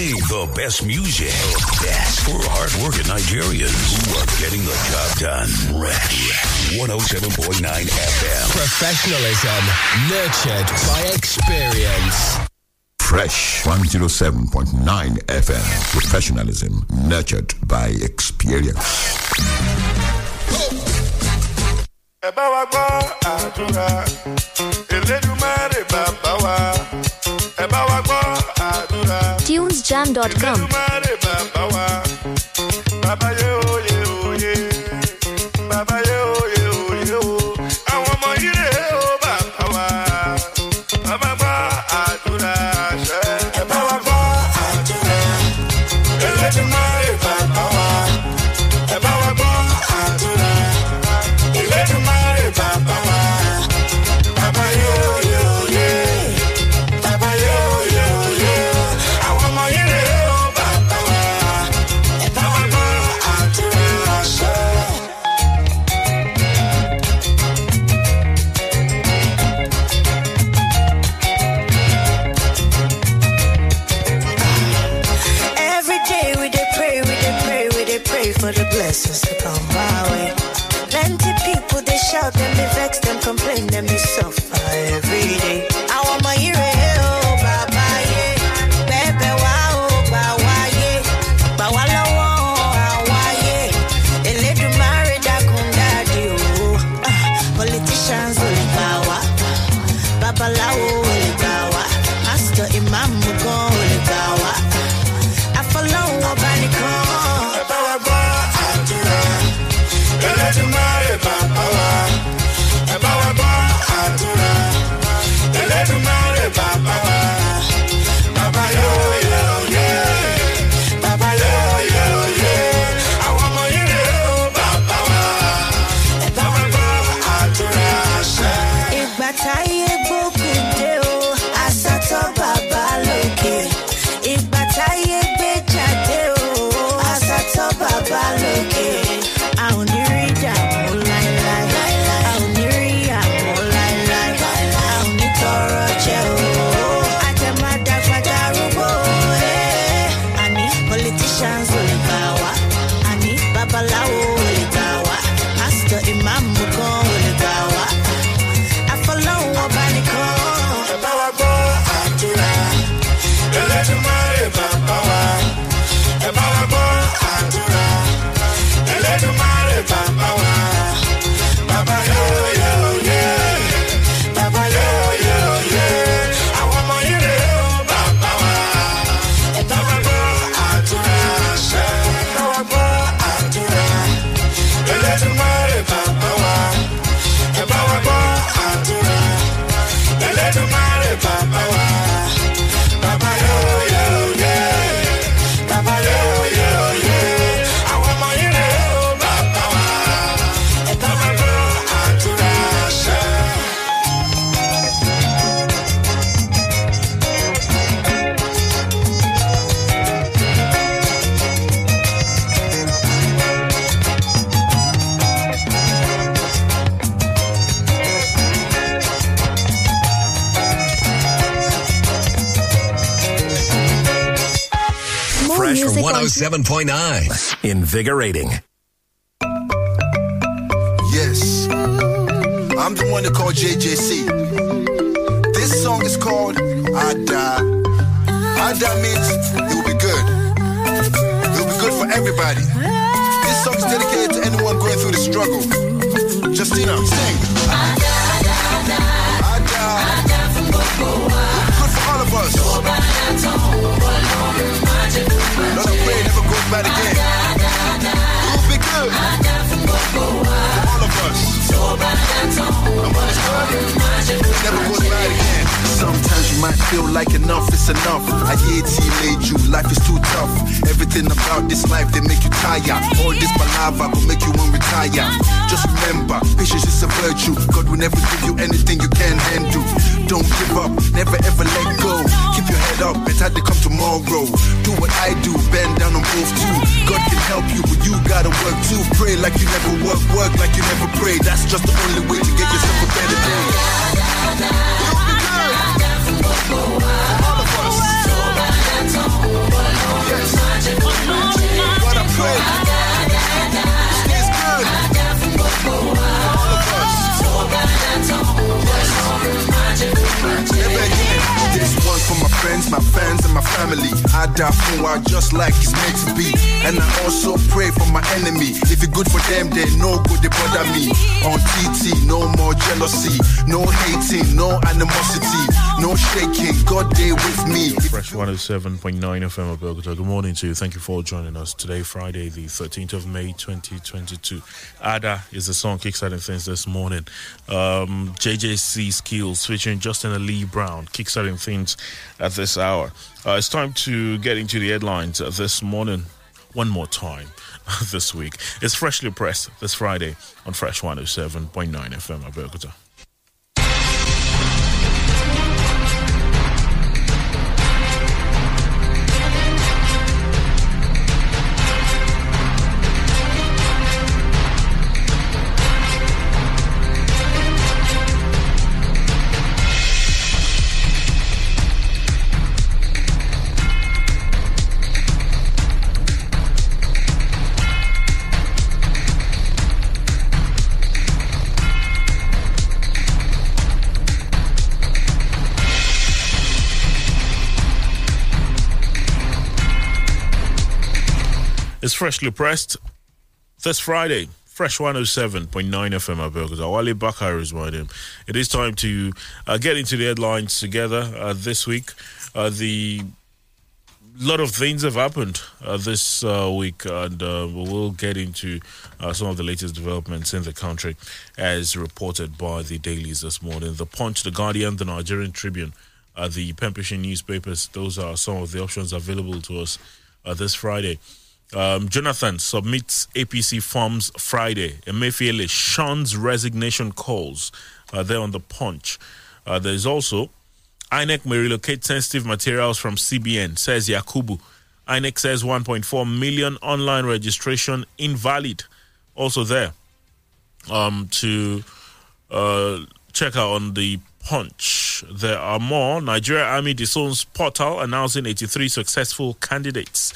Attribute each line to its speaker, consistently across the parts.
Speaker 1: Playing the best music. The best for hardworking Nigerians who are getting the job done. Fresh 107.9 FM.
Speaker 2: Professionalism nurtured by experience.
Speaker 3: Fresh 107.9 FM. Professionalism nurtured by experience.
Speaker 4: ẹ bá wa gbọ́ àdúrà elédùmarè bàbá wa ẹ bá wa gbọ́ àdúrà.
Speaker 5: Tunesjam.com
Speaker 4: elédùmarè bàbá wa. Bàbá yé oyè oyè
Speaker 2: 107.9. Invigorating.
Speaker 6: Yes. I'm the one that called JJC. This song is called Ada. Ada means it will be good. It will be good for everybody. This song is dedicated to anyone going through the struggle. Justina, sing. Ada. Good for all of us. Pray it again. It will be good all of us. Good, it never goes bad again. Sometimes you might feel like enough is enough. I hear made you, life is too tough. Everything about this life, they make you tired. All this palava will make you want retire. Just remember, patience is a virtue. God will never give you anything you can't handle. Don't give up, never ever let go. Keep your head up, it's hard to come tomorrow. Do what I do, bend down on both two. God can help you, but you gotta work too. Pray like you never work, work like you never pray. That's just the only way to get yourself a better day. You'll be good. All of us. Yes. What I pray. Stays good. All of us. This one for my friends, my fans, and my family. I die for I just like it's meant to be. And I also pray for my enemy. If it's good for them, they no good, they bother me. On TT, no more jealousy, no hating, no animosity, no shaking. God, day with me.
Speaker 5: Fresh 107.9 FM Abeokuta. Good morning to you. Thank you for joining us today, Friday, the 13th of May, 2022. Ada is the song kickstarting things this morning. Um, JJC Skillz featuring Justin Lee Brown kickstarting things at this hour. Uh, it's time to get into the headlines this morning one more time this week. It's freshly pressed this Friday on Fresh 107.9 FM at freshly pressed this Friday. Fresh 107.9 FM Abeokuta. Wale Bakar is my name. It is time to uh, get into the headlines together uh, this week. Uh, the lot of things have happened uh, this uh, week, and uh, we'll get into some of the latest developments in the country, as reported by the dailies this morning. The Punch, The Guardian, The Nigerian Tribune, the pen pushing newspapers. Those are some of the options available to us this Friday. Um, Jonathan submits APC forms Friday. Emefiele shuns resignation calls. Uh, there on the punch. Uh, there's also INEC may relocate sensitive materials from CBN, says Yakubu. INEC says 1.4 million online registration invalid. Also there um, to uh, check out on the punch. There are more. Nigeria Army disowns portal announcing 83 successful candidates.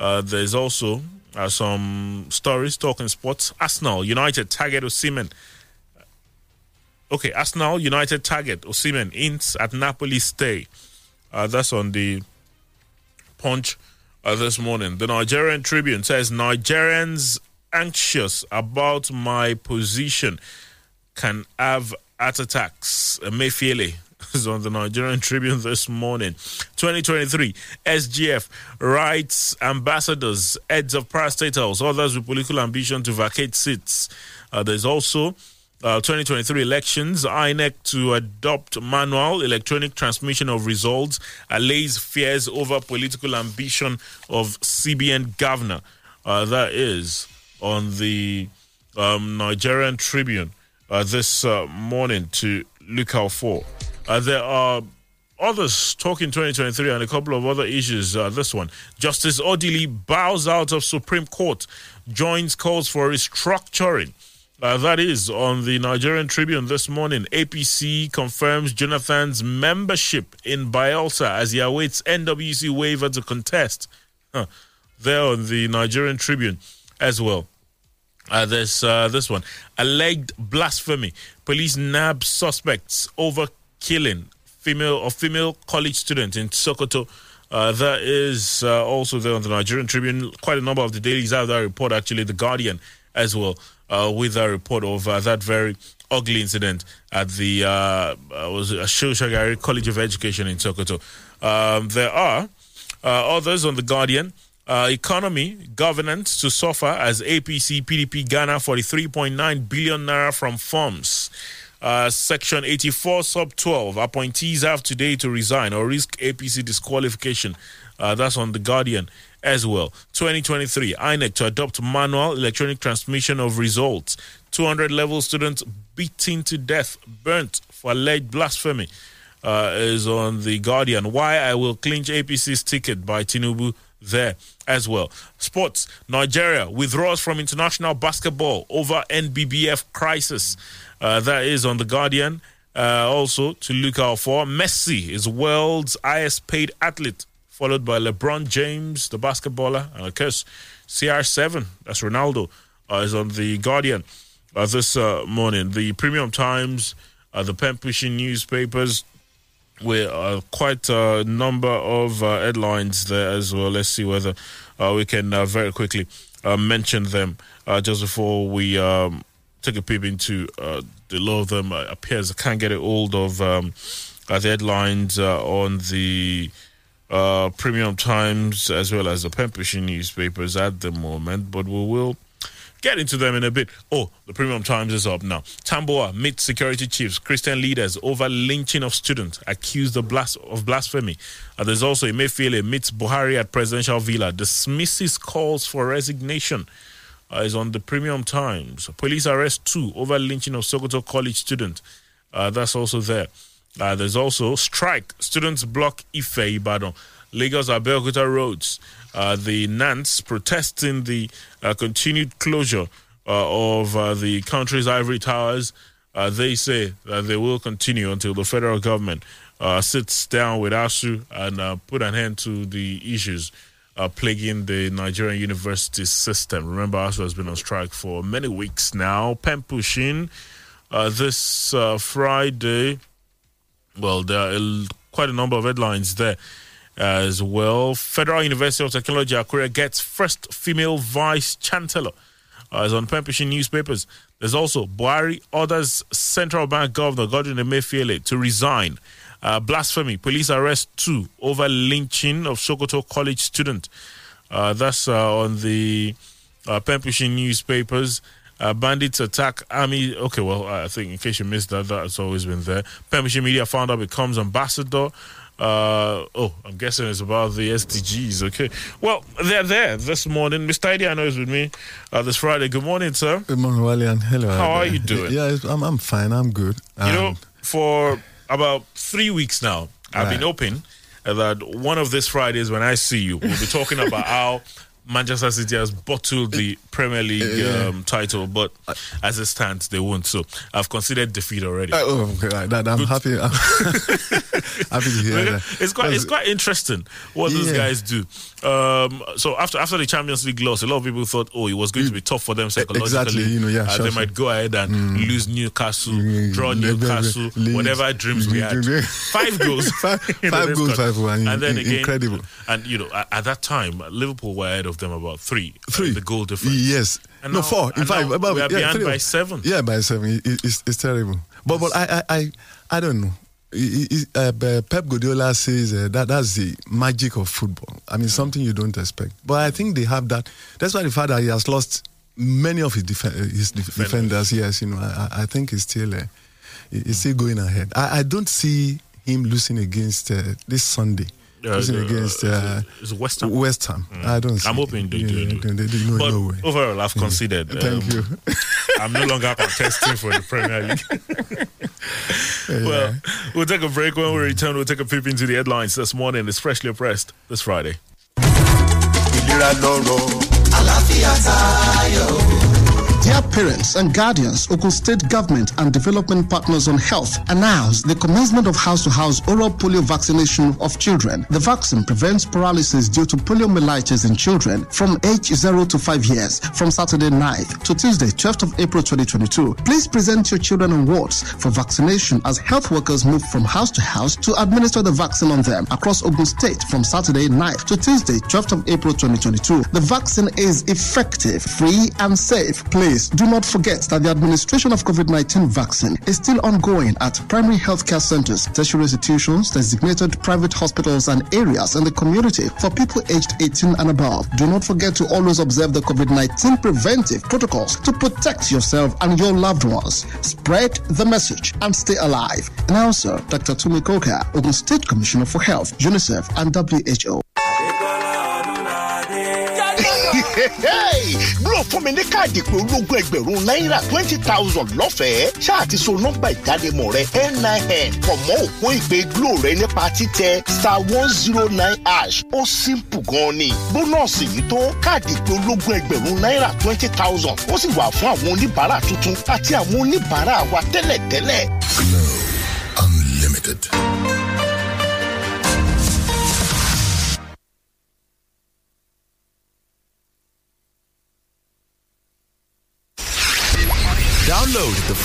Speaker 5: Uh, there's also uh, some stories talking sports. Arsenal United target Osimhen. Okay, Arsenal United target Osimhen hints at Napoli stay. Uh, that's on the punch uh, this morning. The Nigerian Tribune says Nigerians anxious about my position can have heart attacks. Emefiele is on the Nigerian Tribune this morning. 2023 SGF writes ambassadors, heads of parastatals, others with political ambition to vacate seats. Uh, there's also uh, 2023 elections, INEC to adopt manual electronic transmission of results, allays fears over political ambition of CBN governor. Uh, that is on the um, Nigerian Tribune uh, this uh, morning to look out for. Uh, there are others talking 2023 and a couple of other issues. Uh, this one Justice Odili bows out of Supreme Court, joins calls for restructuring. Uh, that is on the Nigerian Tribune this morning. APC confirms Jonathan's membership in Bayelsa as he awaits NWC waiver to contest. Huh. There on the Nigerian Tribune as well. Uh, there's uh, this one alleged blasphemy. Police nab suspects over killing female or female college student in Sokoto. Uh, that is uh, also there on the Nigerian Tribune. Quite a number of the dailies have that report. Actually, the Guardian as well uh, with a report of uh, that very ugly incident at the uh, uh was Shagari College of Education in Sokoto. Um, there are uh, others on the Guardian. Economy governance to suffer as APC PDP Ghana 43.9 billion naira from firms. Uh, Section 84, Sub 12. Appointees have today to resign or risk APC disqualification. Uh, that's on The Guardian as well. 2023, INEC to adopt manual electronic transmission of results. 200 level students beaten to death, burnt for alleged blasphemy. Uh, is on The Guardian. Why I will clinch APC's ticket by Tinubu there as well. Sports Nigeria withdraws from international basketball over NBBF crisis. Uh, that is on The Guardian. Uh, also, to look out for Messi is world's highest paid athlete, followed by LeBron James, the basketballer, and of course, CR7, that's Ronaldo, uh, is on The Guardian uh, this uh, morning. The Premium Times, uh, the pen pushing newspapers, with quite a number of headlines there as well. Let's see whether we can very quickly mention them just before we um, take a peep into uh, the law of them. Uh, appears I can't get a hold of um, uh, the headlines uh, on the uh, Premium Times as well as the pushing newspapers at the moment, but we will get into them in a bit. Oh, the Premium Times is up now. Tambuwal meets security chiefs, Christian leaders over lynching of students accused of, blas- of blasphemy. Uh, there's also a Emefiele meets Buhari at presidential villa, dismisses calls for resignation. Uh, is on the Premium Times. Police arrest two over lynching of Sokoto College student. Uh, that's also there. Uh, there's also strike. Students block Ife Ibadan. Lagos Abeokuta roads. Uh, the NANS protesting the uh, continued closure uh, of the country's ivory towers. They say that they will continue until the federal government sits down with ASUU and put an end to the issues uh, plaguing the Nigerian university system. Remember, ASUU has been on strike for many weeks now. Pen pushing uh, this uh, Friday. Well, there are a- quite a number of headlines there as well. Federal University of Technology, Akure gets first female vice chancellor. Uh, it's on pen pushing newspapers. There's also Buhari orders central bank governor Godwin Emefiele to resign. Uh, blasphemy. Police arrest two over lynching of Sokoto College student. Uh, that's uh, on the uh, pen pushing newspapers. Uh, bandits attack army. Okay, well, I think in case you missed that, that's always been there. Pushing media founder becomes ambassador. Uh, oh, I'm guessing it's about the SDGs. Okay, well, they're there this morning. Mr. Eddie, I know is with me uh, this Friday. Good morning, sir.
Speaker 7: Good morning, Walian. Hello.
Speaker 5: How are you doing?
Speaker 7: Yeah, I'm, I'm fine. I'm good.
Speaker 5: You know,
Speaker 7: Um,
Speaker 5: for about three weeks now, I've been hoping that one of these Fridays when I see you, we'll be talking about how Manchester City has bottled the Premier League um, title, but as it stands, they won't. So I've considered defeat already.
Speaker 7: uh, oh, okay, that, I'm happy. I'm happy to hear that.
Speaker 5: it's quite it's quite interesting what those guys do. Um, so after after the Champions League loss, a lot of people thought, oh, it was going to be tough for them psychologically.
Speaker 7: exactly, you know, yeah,
Speaker 5: Uh,
Speaker 7: sure,
Speaker 5: they
Speaker 7: sure.
Speaker 5: might go ahead and lose Newcastle,
Speaker 7: Mm,
Speaker 5: draw
Speaker 7: le- le-
Speaker 5: Newcastle,
Speaker 7: Leeds.
Speaker 5: whatever dreams we had.
Speaker 7: Mm,
Speaker 5: Five goals,
Speaker 7: Five- five goals, five one.
Speaker 5: and then again,
Speaker 7: incredible.
Speaker 5: And you know, at, at that time, Liverpool were ahead of them about three, uh,
Speaker 7: Three.
Speaker 5: the goal difference.
Speaker 7: Yes.
Speaker 5: And
Speaker 7: no,
Speaker 5: now-
Speaker 7: four. In fact, about,
Speaker 5: we are
Speaker 7: yeah,
Speaker 5: behind
Speaker 7: three.
Speaker 5: by seven.
Speaker 7: Yeah, by seven. It- it's, it's terrible. But but I I I, I don't know. I- I- uh, uh, Pep Guardiola says uh, that that's the magic of football. I mean, something you don't expect. But I think they have that. That's why the fact that he has lost many of his, def- uh, his def- defenders. Yes, you know, I, I I think he's still uh, he's still going ahead. I, I don't see him losing against uh, this Sunday.
Speaker 5: Uh,
Speaker 7: losing
Speaker 5: uh,
Speaker 7: against uh,
Speaker 5: is it West Ham?
Speaker 7: West Ham. I don't. See
Speaker 5: I'm hoping they
Speaker 7: yeah,
Speaker 5: do.
Speaker 7: They, they, they, no,
Speaker 5: but
Speaker 7: no way.
Speaker 5: overall, I've considered.
Speaker 7: Thank
Speaker 5: um,
Speaker 7: you.
Speaker 5: I'm no longer contesting for the Premier League. well, we'll take a break. When we return, we'll take a peep into the headlines this morning. It's freshly pressed this Friday.
Speaker 8: Dear parents and guardians, Ogun State Government and Development Partners on Health announce the commencement of house-to-house oral polio vaccination of children. The vaccine prevents paralysis due to poliomyelitis in children from age 0 to 5 years from Saturday 9th to Tuesday 12th of April 2022. Please present your children on wards for vaccination as health workers move from house to house to administer the vaccine on them across Ogun State from Saturday 9th to Tuesday 12th of April 2022. The vaccine is effective, free, and safe. Please do not forget that the administration of COVID 19 vaccine is still ongoing at primary healthcare centers, tertiary institutions, designated private hospitals, and areas in the community for people aged 18 and above. Do not forget to always observe the COVID 19 preventive protocols to protect yourself and your loved ones. Spread the message and stay alive. Announcer Dr. Tomi Coker, Ogun State Commissioner for Health, UNICEF, and WHO.
Speaker 9: Glo fún mi ní káàdì pé ológun ẹgbẹ̀rún náírà twenty thousand lọ́fẹ̀ẹ́ ṣáà ti so nọ́mbà ìdánimọ̀ rẹ NIN pọ̀ mọ́ òpó ìpè Glo rẹ nípa títẹ star one zero nine hash ó simple gan ni bónọ́ọ̀sì yìí tó káàdì pé ológun ẹgbẹ̀rún náírà twenty thousand ó sì wà fún àwọn oníbàárà tuntun àti àwọn oníbàárà wa tẹ́lẹ̀tẹ́lẹ̀.
Speaker 3: Glow Unlimited.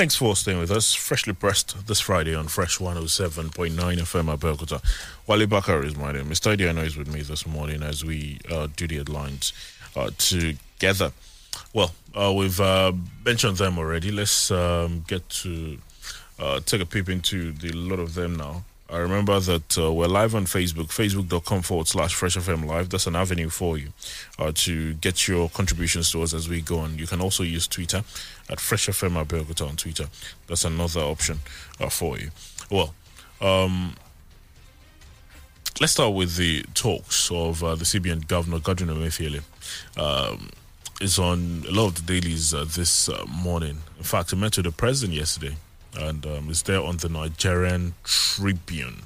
Speaker 5: Thanks for staying with us. Freshly pressed this Friday on Fresh 107.9 FM Abeokuta. Wale Bakar is my name. Mr. Diano is with me this morning as we uh, do the headlines uh, together. Well, uh, we've uh, mentioned them already. Let's um, get to uh, take a peep into the lot of them now. I remember that uh, we're live on Facebook, facebook.com forward slash Fresh FM Live. That's an avenue for you uh, to get your contributions to us as we go on. You can also use Twitter at Fresh FM Abeokuta on Twitter. That's another option uh, for you. Well, um, let's start with the talks of uh, the CBN Governor, Godwin Emefiele. Um, is on a lot of the dailies uh, this uh, morning. In fact, I met with the president yesterday and um, is there on the Nigerian Tribune.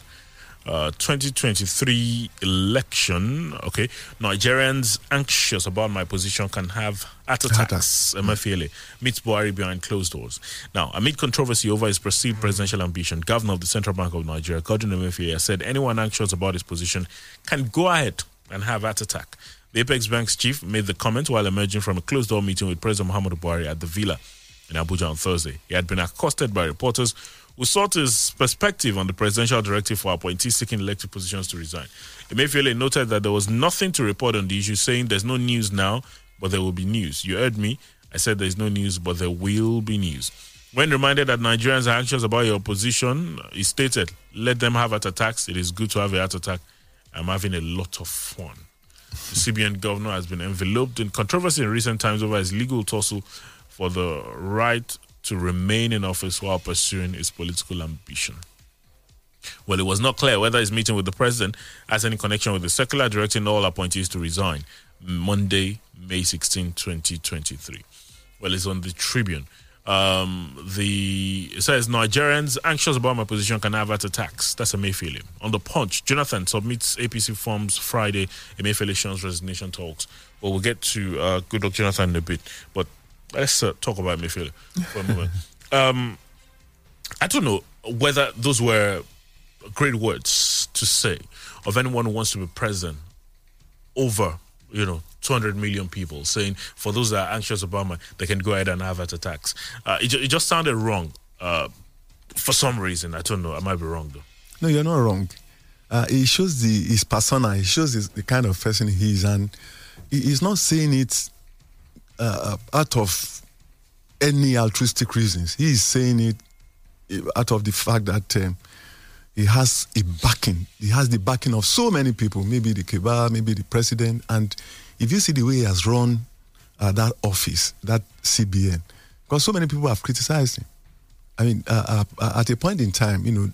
Speaker 5: Uh, 2023 election. Okay, Nigerians anxious about my position can have heart attacks. Emefiele meets Buhari behind closed doors. Now, amid controversy over his perceived presidential ambition, Governor of the Central Bank of Nigeria, Godwin Emefiele, said anyone anxious about his position can go ahead and have heart attack. The Apex Bank's chief made the comment while emerging from a closed door meeting with President Muhammadu Buhari at the Villa in Abuja on Thursday. He had been accosted by reporters who sought his perspective on the presidential directive for appointees seeking elected positions to resign. Emefiele noted that there was nothing to report on the issue, saying there's no news now, but there will be news. You heard me. I said there's no news, but there will be news. When reminded that Nigerians are anxious about your position, he stated, let them have heart attacks. It is good to have a heart attack. I'm having a lot of fun. The CBN governor has been enveloped in controversy in recent times over his legal tussle for the right to remain in office while pursuing his political ambition. Well, it was not clear whether his meeting with the president has any connection with the circular directing all appointees to resign Monday, May 16, 2023. Well, it's on the Tribune. Um, the it says Nigerians anxious about my position can have heart attacks. That's Emefiele. On the Punch, Jonathan submits APC forms Friday. Emefiele Sean's resignation talks. Well, we'll get to uh, good luck, Jonathan, in a bit. But let's uh, talk about Emefiele for a moment. Um, I don't know whether those were great words to say of anyone who wants to be president over, you know, 200 million people saying for those that are anxious about my, they can go ahead and have heart attacks. Uh, it, it just sounded wrong uh, for some reason. I don't know. I might be wrong though.
Speaker 7: No, you're not wrong. Uh, it shows the his persona. It shows his, the kind of person he is, and he, he's not saying it uh, out of any altruistic reasons. He is saying it out of the fact that um, he has a backing. He has the backing of so many people, maybe the Kiba, maybe the president. And if you see the way he has run uh, that office, that CBN, because so many people have criticized him. I mean, uh, uh, at a point in time, you know,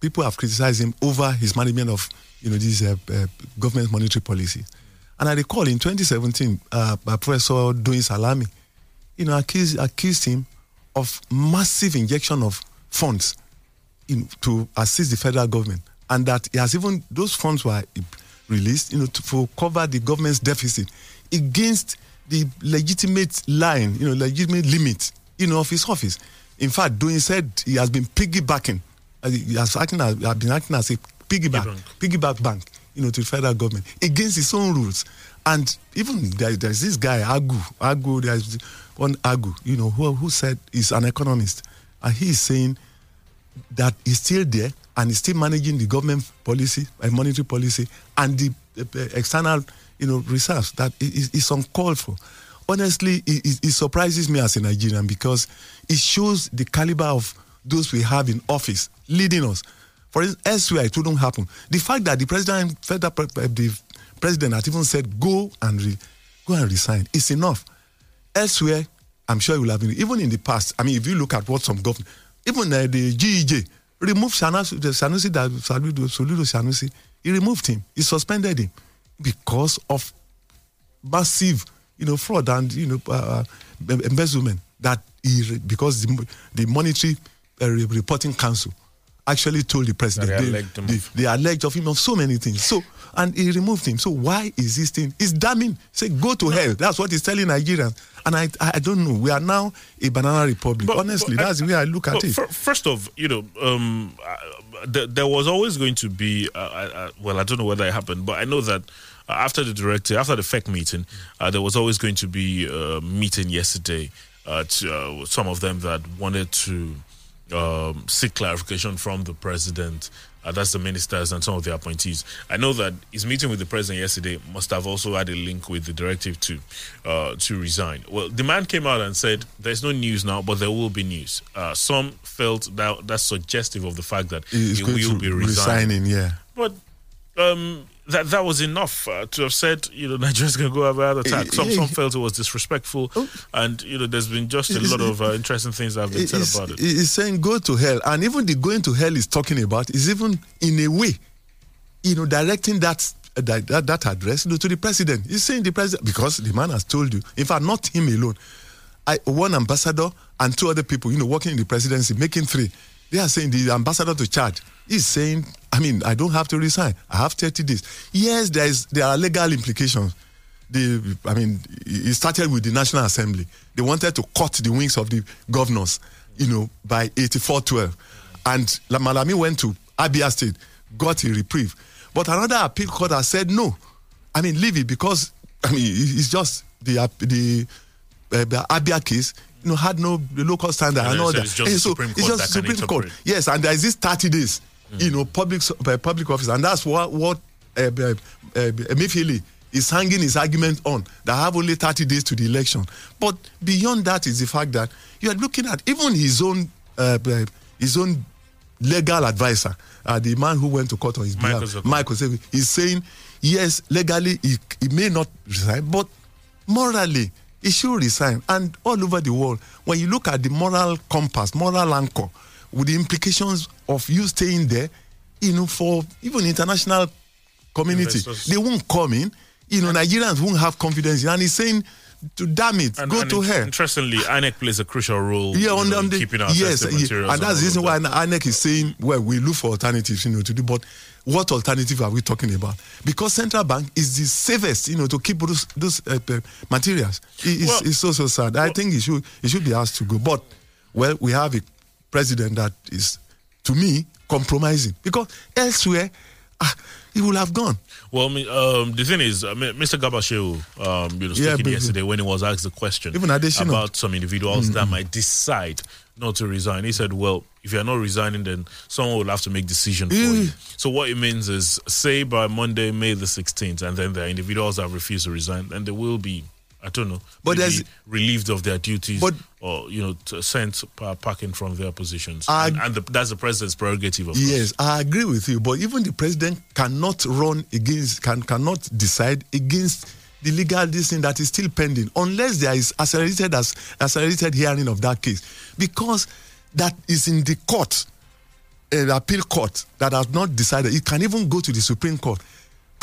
Speaker 7: people have criticized him over his management of, you know, this uh, uh, government monetary policy. And I recall in 2017, uh, Professor Doyin Salami, you know, accused accused him of massive injection of funds in, to assist the federal government, and that he has even those funds were released, you know, to for cover the government's deficit against the legitimate line, you know, legitimate limit, you know, of his office. In fact, Doyin said he has been piggybacking, uh, he has acting as, has been acting as a piggyback, piggyback bank, you know, to the federal government against his own rules. And even there, there's this guy Agu, Agu, there's one Agu, you know, who, who said he's an economist, and he's saying that he's still there and he's still managing the government policy and monetary policy and the uh, external you know reserves that is, is uncalled for. Honestly it, it surprises me as a nigerian because it shows the caliber of those we have in office leading us for elsewhere it wouldn't happen. The fact that the president federal uh, the president had even said go and re, go and resign is enough. Elsewhere i'm sure it will have been even in the past i mean if you look at what some government even uh, the GEJ removed Sanusi, the Sanusi, that Soludo, Soludo Sanusi, he removed him, he suspended him because of massive, you know, fraud and you know uh, embezzlement that he because the, the monetary uh, reporting council actually told the president
Speaker 5: they
Speaker 7: they,
Speaker 5: alleged him
Speaker 7: they, alleged of him of so many things. So and he removed him. So why is this thing? It's damning. Say go to hell. That's what he's telling Nigerians. And I I don't know. We are now a banana republic.
Speaker 5: But-
Speaker 7: Honestly,
Speaker 5: but
Speaker 7: that's the way I look at it.
Speaker 5: first off, you know, um, uh, th- there was always going to be. Uh, uh, well, I don't know whether it happened, but I know that uh, after the director, after the FEC meeting, uh, there was always going to be a meeting yesterday. Uh, to, uh, some of them that wanted to um, seek clarification from the president. Uh, that's the ministers and some of the appointees. I know that his meeting with the president yesterday must have also had a link with the directive to uh, to resign. Well, the man came out and said there's no news now, but there will be news. Uh, some felt that that's suggestive of the fact that
Speaker 7: He's
Speaker 5: he will be resigning.
Speaker 7: resigning. Yeah.
Speaker 5: But um, that that was enough uh, to have said, you know, Nigeria's going to go have another attack. Some some felt it was disrespectful, and you know, there's been just a
Speaker 7: It's-
Speaker 5: lot of uh, interesting things that have been said about it.
Speaker 7: He's saying go to hell, and even the going to hell he's talking about is even in a way, you know, directing that that, that, that address you know, to the president. He's saying the president because the man has told you. In fact, not him alone. I, one ambassador and two other people, you know, working in the presidency, making three. They are saying the ambassador to charge. He's saying, I mean, I don't have to resign. I have 30 days. Yes, there is there are legal implications. The, I mean, it started with the National Assembly. They wanted to cut the wings of the governors, you know, by 84-12. And Lamalami went to Abia State, got a reprieve. But another appeal court has said no. I mean, leave it because I mean it's just the the, uh, the Abia case. You know, had no the local standard
Speaker 5: And
Speaker 7: and, all
Speaker 5: said
Speaker 7: that.
Speaker 5: it's just the
Speaker 7: so
Speaker 5: Supreme
Speaker 7: it's
Speaker 5: Court
Speaker 7: just
Speaker 5: that
Speaker 7: Supreme Court. Yes, and there is this 30 days. You know, public uh, public office, and that's what what uh, uh, uh, Emefiele is hanging his argument on. That I have only 30 days to the election. But beyond that is the fact that you are looking at even his own uh, uh, his own legal advisor, uh, the man who went to court on his
Speaker 5: Michael
Speaker 7: behalf, Michael Sevi, is saying yes, legally he, he may not resign, but morally he should resign. And all over the world, when you look at the moral compass, moral anchor, with the implications of you staying there, you know, for even international community,
Speaker 5: Investors.
Speaker 7: they won't come in. You know, Nigerians won't have confidence. And he's saying, to damn it,
Speaker 5: And-
Speaker 7: go
Speaker 5: and
Speaker 7: to hell.
Speaker 5: Interestingly, INEC plays a crucial role
Speaker 7: Yeah, on,
Speaker 5: know,
Speaker 7: on
Speaker 5: in
Speaker 7: the
Speaker 5: keeping our
Speaker 7: yes, yeah,
Speaker 5: materials
Speaker 7: and that's the reason why INEC is saying, well, we look for alternatives, you know, to do. But what alternative are we talking about? Because central bank is the safest, you know, to keep those those uh, uh, materials. It- it's,
Speaker 5: Well-
Speaker 7: it's so so sad. I think it should it should be asked to go. But well, we have a president that is, to me, compromising because elsewhere, ah, he will have gone.
Speaker 5: Well, um, the thing is, uh, Mr. Garba Shehu, um, you know,
Speaker 7: Yeah,
Speaker 5: speaking yesterday when he was asked the question
Speaker 7: Even
Speaker 5: about some individuals that
Speaker 7: Mm.
Speaker 5: might decide not to resign, he said, "Well, if you're not resigning, then someone will have to make decision for
Speaker 7: Mm.
Speaker 5: you." So what it means is, say by Monday, May the 16th, and then there are individuals that refuse to resign, then they will be, I don't know,
Speaker 7: But there's-
Speaker 5: relieved of their duties,
Speaker 7: But-
Speaker 5: or you know, sent pa- packing from their positions,
Speaker 7: I-
Speaker 5: and, and the, that's the president's prerogative, of course.
Speaker 7: Yes, I agree with you. But even the president cannot run against, can cannot decide against the legal decision that is still pending, unless there is accelerated as accelerated hearing of that case, because that is in the court, uh, the appeal court that has not decided. It can even go to the Supreme Court.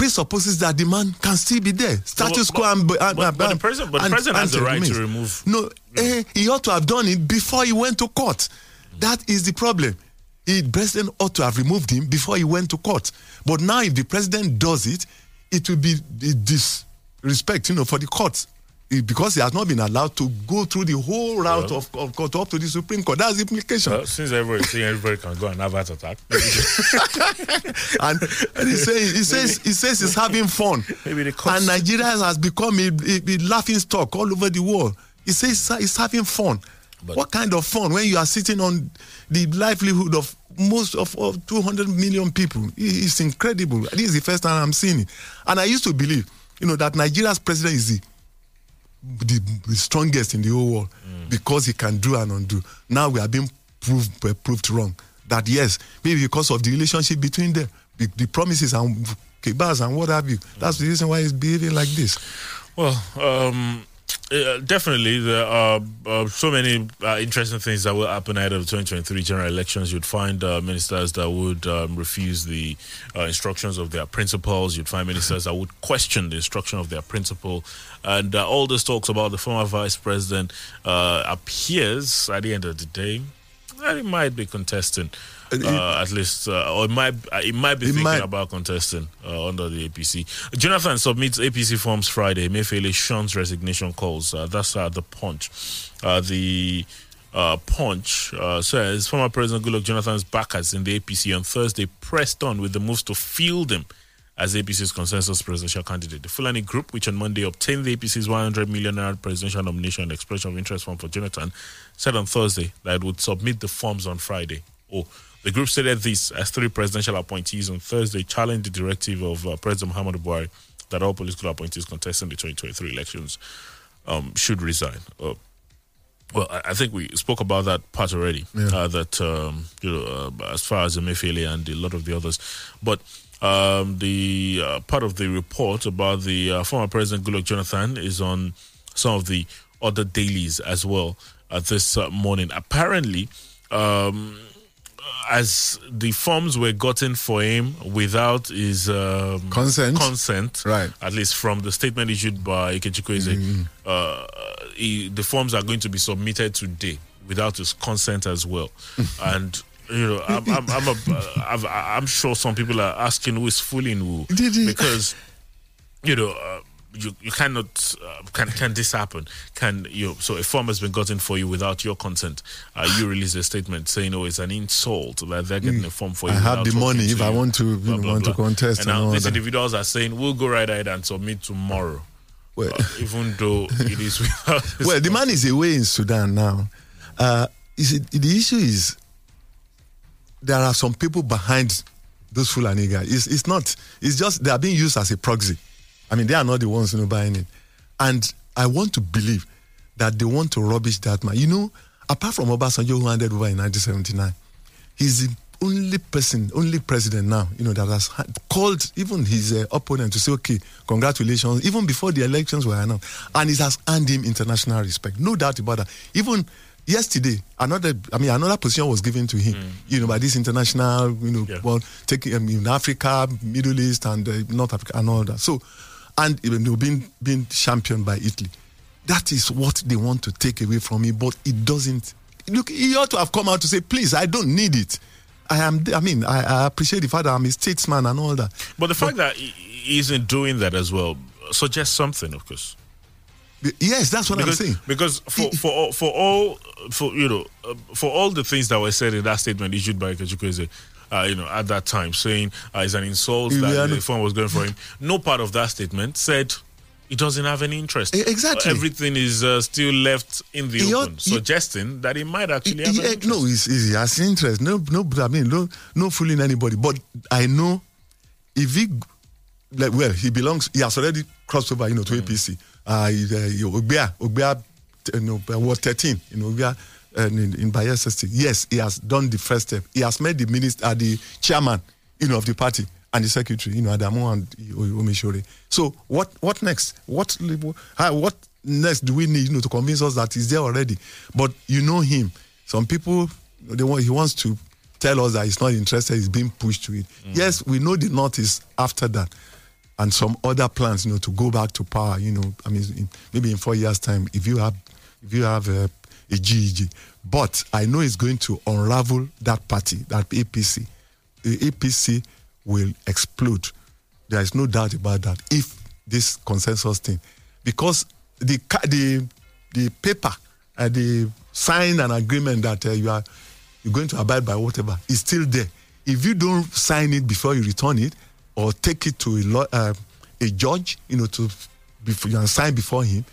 Speaker 7: Presupposes that the man can still be there. Status quo and,
Speaker 5: but-
Speaker 7: and,
Speaker 5: but the president- but the president has the right to remove-
Speaker 7: No, eh, he ought to have done it before he went to court. That is the problem. The president ought to have removed him before he went to court. But now, if the president does it, it will be disrespect, you know, for the courts. Eh, Because he has not been allowed to go through the whole route
Speaker 5: Well.
Speaker 7: of, of court up to the Supreme Court. That's the implication.
Speaker 5: Well, since everybody saying everybody can go and have heart attack,
Speaker 7: and, and he says he says he says he's having fun.
Speaker 5: Maybe the cost-
Speaker 7: and Nigeria has become a, a, a laughing stock all over the world. He says he's having fun. what kind of fun when you are sitting on the livelihood of most of, of 200 million people? It- It's incredible. This is the first time I'm seeing it. And I used to believe, you know, that Nigeria's president is the the, the strongest in the whole world because he can do and undo. Now we are being proved proved wrong. That yes, maybe because of the relationship between them, the, the promises and kebabs and what have you. That's the reason why he's behaving like this.
Speaker 5: Well, um, definitely there are uh, so many uh, interesting things that will happen ahead of the 2023 general elections. You'd find uh, ministers that would um, refuse the uh, instructions of their principals. You'd find ministers that would question the instruction of their principal. And uh, all this talks about the former vice president uh, appears at the end of the day that he might be contesting. Uh, at least, uh, or it might uh, it might be
Speaker 7: It
Speaker 5: thinking
Speaker 7: might-
Speaker 5: about contesting uh, under the APC. Jonathan submits APC forms Friday. Emefiele shuns resignation calls. Uh, that's uh, the punch. Uh, the uh, punch uh, says former President Goodluck Jonathan's backers in the APC on Thursday pressed on with the moves to field him as APC's consensus presidential candidate. The Fulani Group, which on Monday obtained the APC's 100 million naira presidential nomination and expression of interest form for Jonathan, said on Thursday that it would submit the forms on Friday. Oh, the group stated this as three presidential appointees on Thursday challenged the directive of uh, President Muhammadu Buhari that all political appointees contesting the 2023 elections um, should resign. Uh, well, I, I think we spoke about that part already.
Speaker 7: Yeah.
Speaker 5: Uh, that um, you know, uh, as far as Emefiele and a lot of the others, but um, the uh, part of the report about the uh, former President Goodluck Jonathan is on some of the other dailies as well uh, this uh, morning. Apparently, um, as the forms were gotten for him without his um,
Speaker 7: Consent.
Speaker 5: consent,
Speaker 7: Right.
Speaker 5: At least from the statement issued by Ikechukwu Eze, uh, he, the forms are going to be submitted today without his consent as well. and you know, I'm, I'm, I'm, a, I'm, I'm sure some people are asking who is fooling who because you know. Uh, you, you cannot uh, can can this happen? Can you so a form has been gotten for you without your consent? Uh, you release a statement saying, "Oh, it's an insult that they're getting a form for you."
Speaker 7: Mm. I have the money if I want to,
Speaker 5: Blah, blah,
Speaker 7: want to contest
Speaker 5: And
Speaker 7: and
Speaker 5: now these
Speaker 7: that.
Speaker 5: individuals are saying, "We'll go right ahead and submit tomorrow,"
Speaker 7: Well,
Speaker 5: uh, even though it is without.
Speaker 7: well, the man is away in Sudan now. Uh, you see, the issue is there are some people behind those Fulani guys. It's, it's not. It's just they are being used as a proxy. I mean, they are not the ones you know buying it. And I want to believe that they want to rubbish that man. You know, apart from Obasanjo who handed over in 1979, he's the only person, only president now, you know, that has called even his uh, opponent to say, okay, congratulations, even before the elections were announced. And it has earned him international respect. No doubt about that. Even yesterday, another, I mean, another position was given to him, you know, by this international, you know,
Speaker 5: Yeah.
Speaker 7: well, taking um, in Africa, Middle East, and uh, North Africa, and all that. So, and you know, being, being championed by Italy. That is what they want to take away from him, but it doesn't. Look, he ought to have come out to say, please, I don't need it. I am, I mean, I, I appreciate the fact that I'm a statesman and all that.
Speaker 5: But the fact that he isn't doing that as well suggests something, of course.
Speaker 7: Yes, that's what
Speaker 5: because,
Speaker 7: I'm saying.
Speaker 5: Because for for all, for all for you know uh, for all the things that were said in that statement issued by Ikechukwu Eze, uh, you know, at that time, saying uh, it's an insult that the phone was going for him. No part of that statement said he doesn't have any interest.
Speaker 7: Exactly.
Speaker 5: Uh, everything is uh, still left in the
Speaker 7: He ought-
Speaker 5: open,
Speaker 7: he-
Speaker 5: suggesting that he might actually have.
Speaker 7: He-
Speaker 5: an
Speaker 7: no, he's, he has interest. No, no, I mean, no, no fooling anybody. But I know if he, like, well, he belongs. He has already crossed over, you know, to APC. Uh, he, uh, he- Ogbia, Ogbia, you know, uh, Ward 13, you know, Ogbia, uh, in, in Bayelsa State. Yes, he has done the first step. He has made the minister, uh, the chairman, you know, of the party and the secretary, you know, Adamu and Omisore. So what, what next? What, how, what next do we need, you know, to convince us that he's there already? But you know him. Some people, they want, he wants to tell us that he's not interested. He's being pushed to it. Yes, we know the North is after that. and some other plans, you know, to go back to power. You know, I mean, in, maybe in four years' time, if you have if you have a, a GEG, but I know it's going to unravel that party, that APC. The APC will explode. There is no doubt about that. If this consensus thing, because the the the paper, uh, the sign an agreement that uh, you are you're going to abide by whatever is still there. If you don't sign it before you return it, or take it to a uh, a judge, you know, to before you sign before him,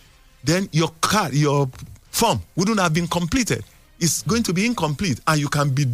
Speaker 7: then your card, your form wouldn't have been completed. It's going to be incomplete, and you can be,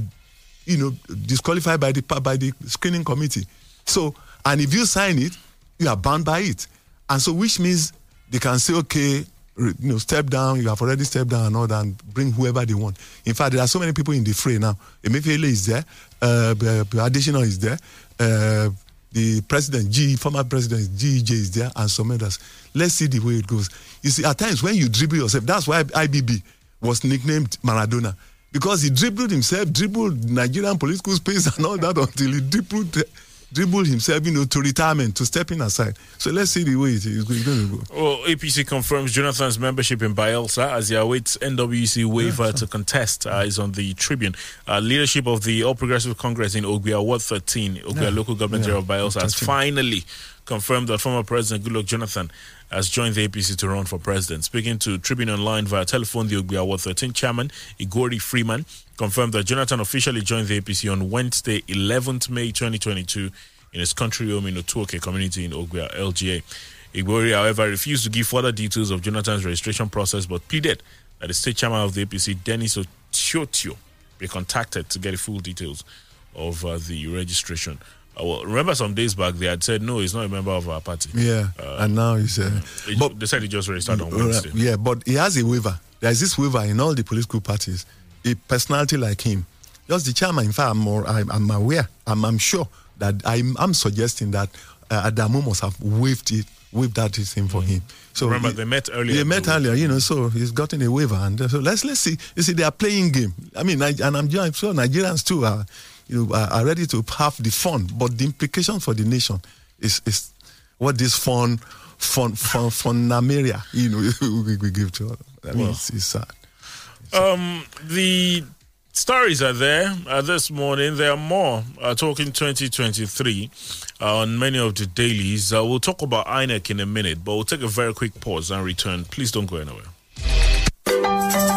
Speaker 7: you know, disqualified by the by the screening committee. So, and if you sign it, you are bound by it, and so which means they can say, okay, you know, step down. You have already stepped down and all that, and bring whoever they want. In fact, there are so many people in the fray now. Emefiele is there. Uh, Additional is there. Uh, the president, G, former president GEJ is there, and some others. Let's see the way it goes. You see, at times when you dribble yourself, that's why IBB was nicknamed Maradona because he dribbled himself, dribbled Nigerian political space and all that until he dribbled, dribbled himself, you know, to retirement, to stepping aside. So let's see the way it is going to go.
Speaker 5: Well, APC confirms Jonathan's membership in Bayelsa as he awaits NWC waiver to contest. Uh, is on the Tribune. Uh, leadership of the All Progressive Congress in Ogbia Ward 13, Ogbia
Speaker 7: Yeah.
Speaker 5: local government
Speaker 7: Yeah.
Speaker 5: area of Bayelsa, has finally confirmed that former President Goodluck Jonathan has joined the APC to run for president. Speaking to Tribune Online via telephone, the Ogbia Ward 13 chairman, Igori Freeman, confirmed that Jonathan officially joined the APC on Wednesday, 11th May 2022, in his country home in Otuoke community in Ogbia, LGA. Igori, however, refused to give further details of Jonathan's registration process but pleaded that the state chairman of the APC, Dennis Otiotio, be contacted to get full details of uh, the registration. Uh, well, remember some days back they had said no, he's not a member of our party.
Speaker 7: Yeah, and now he's. Uh,
Speaker 5: They,
Speaker 7: but
Speaker 5: they said he just registered on
Speaker 7: Uh,
Speaker 5: Wednesday.
Speaker 7: Yeah, but he has a waiver. There is this waiver in all the political parties. A personality like him, just the chairman. In fact, I'm more. I'm, I'm aware. I'm, I'm sure that I'm. I'm suggesting that uh, Adamu must have waived it, waived that thing for him. So
Speaker 5: Remember,
Speaker 7: he-
Speaker 5: they met earlier.
Speaker 7: They met earlier, you know. So he's gotten a waiver, and uh, so let's let's see. You see, they are playing game. I mean, Ni- and I'm, I'm sure Nigerians too are, you are, ready to have the fun. But the implication for the nation is is what this fun, fun, fun, funameria, you know, we, we give to. I mean,
Speaker 5: Well.
Speaker 7: it's, it's sad.
Speaker 5: Um, the stories are there uh, this morning. There are more. Uh, talking 2023 uh, on many of the dailies. Uh, we'll talk about INEC in a minute, but we'll take a very quick pause and return. Please don't go anywhere.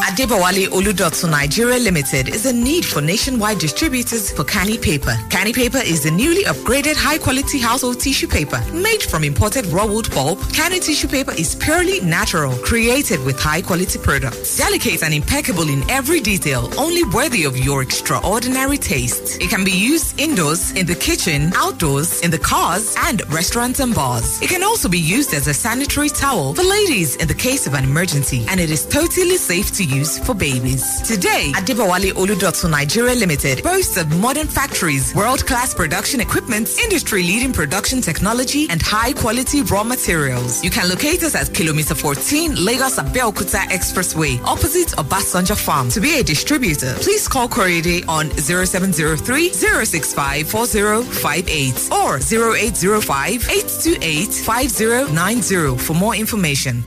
Speaker 10: Adebawale Oludotsu Nigeria Limited is a need for nationwide distributors for Canny Paper. Canny Paper is the newly upgraded high-quality household tissue paper made from imported raw wood pulp. Canny tissue paper is purely natural, created with high-quality products. Delicate and impeccable in every detail, only worthy of your extraordinary taste. It can be used indoors, in the kitchen, outdoors, in the cars, and restaurants and bars. It can also be used as a sanitary towel for ladies in the case of an emergency, and it is totally safe to use for babies. Today, Adibawale Oludotsu Nigeria Limited boasts of modern factories, world-class production equipment, industry-leading production technology, and high-quality raw materials. You can locate us at Kilometer 14, Lagos Abeokuta Expressway, opposite Obasanjo Farm. To be a distributor, please call Corriere on 0703 065 4058 or 0805 828 5090 for more information.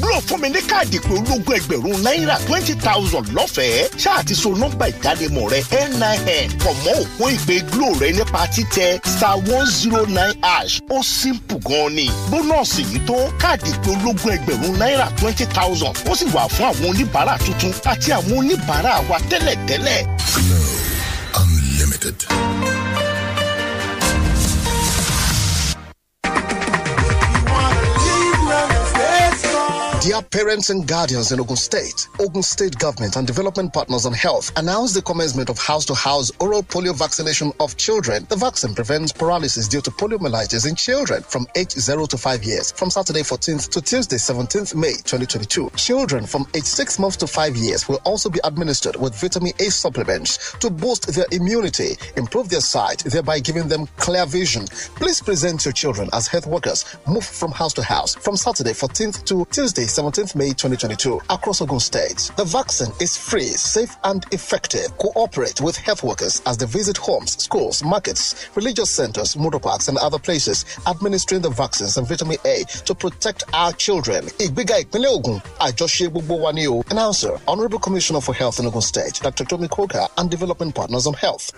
Speaker 9: Glo fún mi ní káàdì pé ológun ẹgbẹ̀rún náírà twenty thousand lọ́fẹ̀ẹ́. Ṣáà ti so nọ́mbà ìdánimọ̀ rẹ NIN pọ̀ mọ́ òpó ìpè Glo rẹ nípa títẹ star one zero nine hash. Ó simple gan ni. Bónọ́ọ̀sì yìí tó káàdì pé ológun ẹgbẹ̀rún náírà twenty thousand. Ó sì wà fún àwọn oníbàárà tuntun àti àwọn oníbàárà wa tẹ́lẹ̀tẹ́lẹ̀.
Speaker 3: Glow Unlimited.
Speaker 8: Dear parents and guardians in Ogun State, Ogun State Government and Development Partners on Health announced the commencement of house-to-house oral polio vaccination of children. The vaccine prevents paralysis due to poliomyelitis in children from age 0 to 5 years from Saturday 14th to Tuesday 17th May 2022. Children from age 6 months to 5 years will also be administered with vitamin A supplements to boost their immunity, improve their sight, thereby giving them clear vision. Please present your children as health workers move from house to house from Saturday 14th to Tuesday 17th May 2022 across Ogun State. The vaccine is free, safe, and effective. Cooperate with health workers as they visit homes, schools, markets, religious centers, motor parks, and other places, administering the vaccines and vitamin A to protect our children. Ìgbéga ìpínlẹ̀ Ògùn, àjọṣe gbogbo. Announcer, Honorable Commissioner for Health in Ogun State, Dr. Tomi Coker, and Development Partners on Health.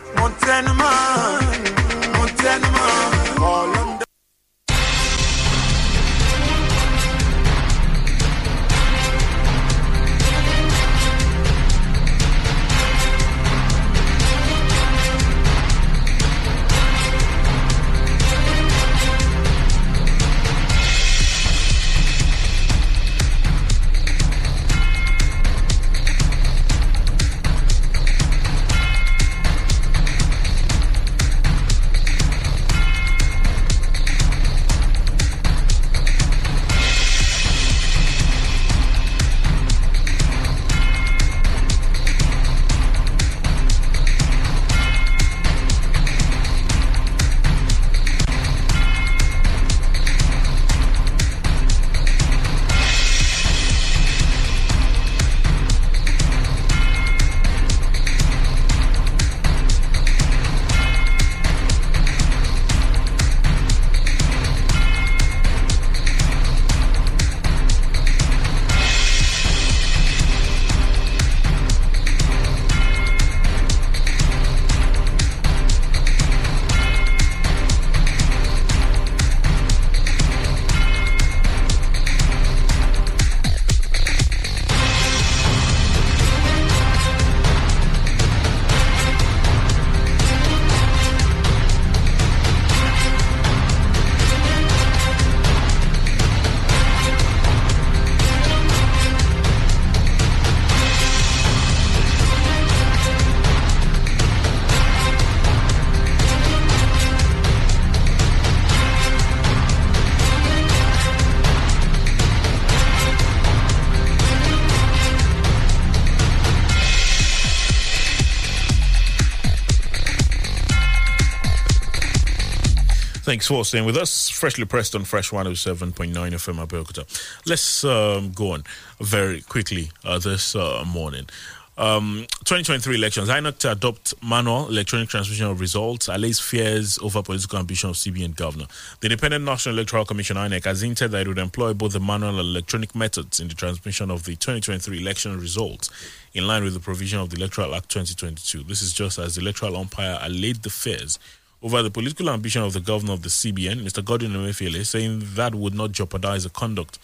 Speaker 5: Thanks for staying with us. Freshly pressed on Fresh 107.9 FM Abeokuta. Let's um, go on very quickly uh, this uh, morning. Um, 2023 elections. INEC to adopt manual electronic transmission of results allays fears over political ambition of CBN governor. The Independent National Electoral Commission INEC has hinted that it would employ both the manual and electronic methods in the transmission of the 2023 election results in line with the provision of the Electoral Act 2022. This is just as the electoral umpire allayed the fears over the political ambition of the governor of the CBN, Mr. Godwin Emefiele, saying that would not jeopardize the conduct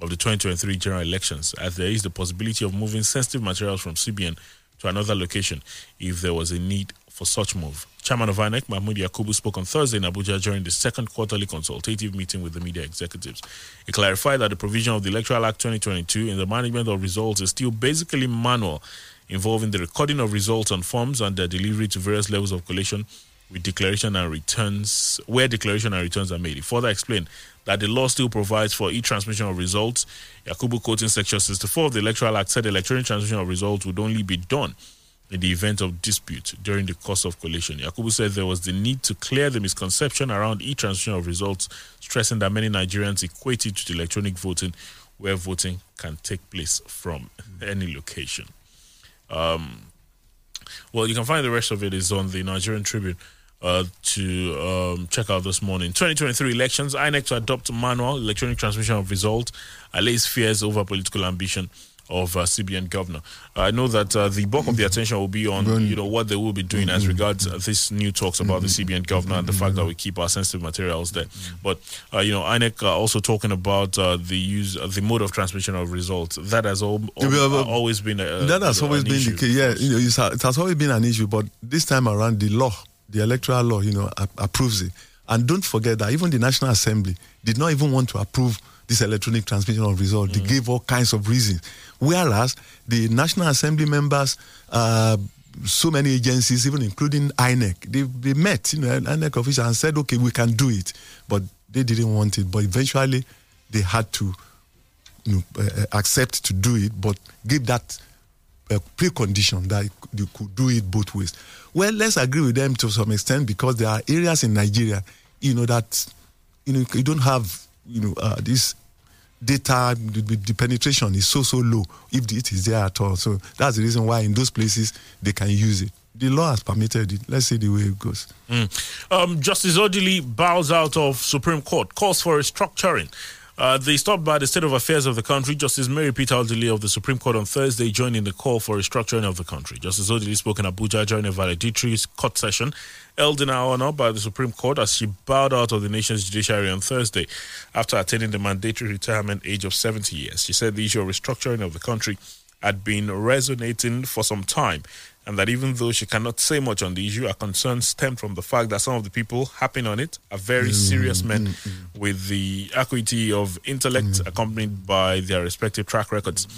Speaker 5: of the 2023 general elections, as there is the possibility of moving sensitive materials from CBN to another location if there was a need for such move. Chairman of INEC, Mahmoud Yakubu, spoke on Thursday in Abuja during the second quarterly consultative meeting with the media executives. He clarified that the provision of the Electoral Act 2022 in the management of results is still basically manual, involving the recording of results on forms and their delivery to various levels of collation with declaration and returns, where declaration and returns are made. He further explained that the law still provides for e-transmission of results. Yakubu quoting section 64 of the Electoral Act said electronic transmission of results would only be done in the event of dispute during the course of collation. Yakubu said there was the need to clear the misconception around e-transmission of results, stressing that many Nigerians equate it to electronic voting, where voting can take place from any location. Um, well, you can find the rest of it is on the Nigerian Tribune uh, to um, check out this morning. 2023 elections, INEC to adopt manual electronic transmission of results, allays fears over political ambition of uh, CBN governor. I know that uh, the bulk of the attention will be on you know what they will be doing as regards uh, this new talks about the CBN governor and the fact that we keep our sensitive materials there. But uh, you know, INEC uh, also talking about uh, the use, uh, the mode of transmission of results. That has al- al-
Speaker 7: Yeah,
Speaker 5: always been a,
Speaker 7: that has
Speaker 5: you know,
Speaker 7: always been
Speaker 5: issue.
Speaker 7: the case. Yeah, you know, it's it has always been an issue, but this time around, the law, the electoral law, you know, a- approves it. And don't forget that even the National Assembly did not even want to approve this electronic transmission of results. They gave all kinds of reasons. Whereas the National Assembly members, uh, so many agencies, even including INEC, they, they met, you know, INEC officials and said, okay, we can do it. But they didn't want it. But eventually, they had to you know, uh, accept to do it, but give that uh, precondition that you could do it both ways. Well, let's agree with them to some extent because there are areas in Nigeria, you know, that you know you don't have you know uh, this data the, the- penetration is so so low if it is there at all. So that's the reason why in those places they can use it. The law has permitted it. Let's see the way it goes.
Speaker 5: Mm. Um, Justice Odili bows out of Supreme Court, calls for restructuring. Uh, they stopped by the state of affairs of the country. Justice Mary Peter Odili of the Supreme Court on Thursday joined in the call for restructuring of the country. Justice Odili spoke in Abuja during a valedictory court session held in our honor by the Supreme Court as she bowed out of the nation's judiciary on Thursday after attaining the mandatory retirement age of 70 years. She said the issue of restructuring of the country had been resonating for some time and that even though she cannot say much on the issue, her concerns stem from the fact that some of the people harping on it are very mm, serious men mm, mm. with the acuity of intellect accompanied by their respective track records.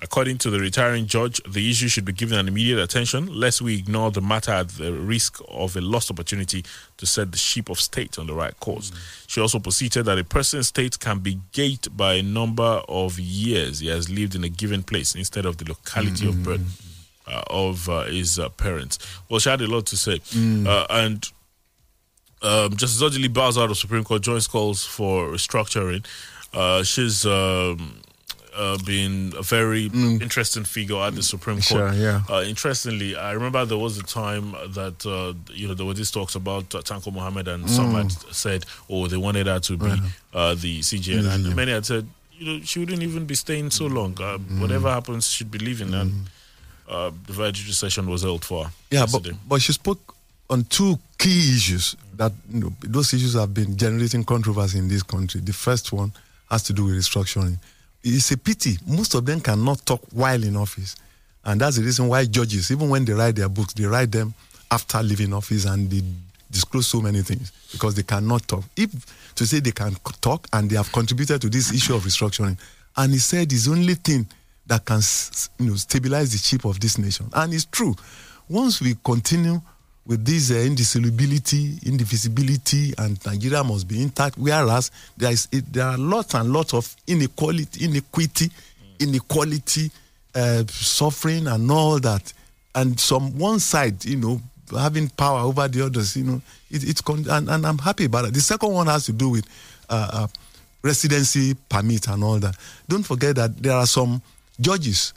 Speaker 5: According to the retiring judge, the issue should be given an immediate attention, lest we ignore the matter at the risk of a lost opportunity to set the ship of state on the right course. She also posited that a person's state can be gauged by a number of years he has lived in a given place instead of the locality of birth of uh, his uh, parents. Well, she had a lot to say. Uh, and um, Justice Odili bows out of Supreme Court, joins calls for restructuring. Uh, she's um, uh, been a very interesting figure at the Supreme Court.
Speaker 7: Sure, yeah.
Speaker 5: Uh, interestingly, I remember there was a time that uh, you know there were these talks about uh, Tanko Mohammed, and some
Speaker 7: Mm.
Speaker 5: had said, "Oh, they wanted her to be uh, the CJN," and
Speaker 7: Yeah.
Speaker 5: many had said, "You know, she wouldn't even be staying so long. Uh, Whatever happens, she'd be leaving." And uh, the valedictory session was held for.
Speaker 7: Yeah, but,
Speaker 5: yesterday.
Speaker 7: but she spoke on two key issues that you know, those issues have been generating controversy in this country. The first one has to do with restructuring. It's a pity most of them cannot talk while in office, and that's the reason why judges, even when they write their books, they write them after leaving office and they disclose so many things because they cannot talk. If to say they can talk and they have contributed to this issue of restructuring, and he said his only thing that can you know stabilize the ship of this nation, and it's true. Once we continue with this uh, indissolubility, indivisibility, and Nigeria must be intact, whereas there is it, there are lots and lots of inequality, inequity, inequality, uh, suffering, and all that, and some one side, you know, having power over the others, you know, it, it's con- and, and I'm happy about it. The second one has to do with uh, uh, residency permit and all that. Don't forget that there are some judges,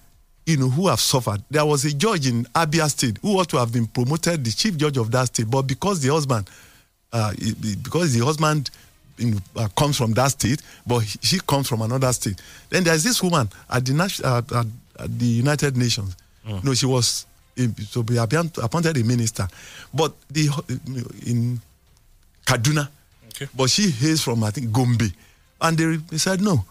Speaker 7: you know, who have suffered. There was a judge in Abia State who ought to have been promoted, the chief judge of that state, but because the husband, uh, because the husband you know, uh, comes from that state, but he- she comes from another state. Then there's this woman at the uh, at, at the United Nations. No, she was to be appointed a minister, but the you know, in Kaduna, but she hails from I think Gombe, and they said no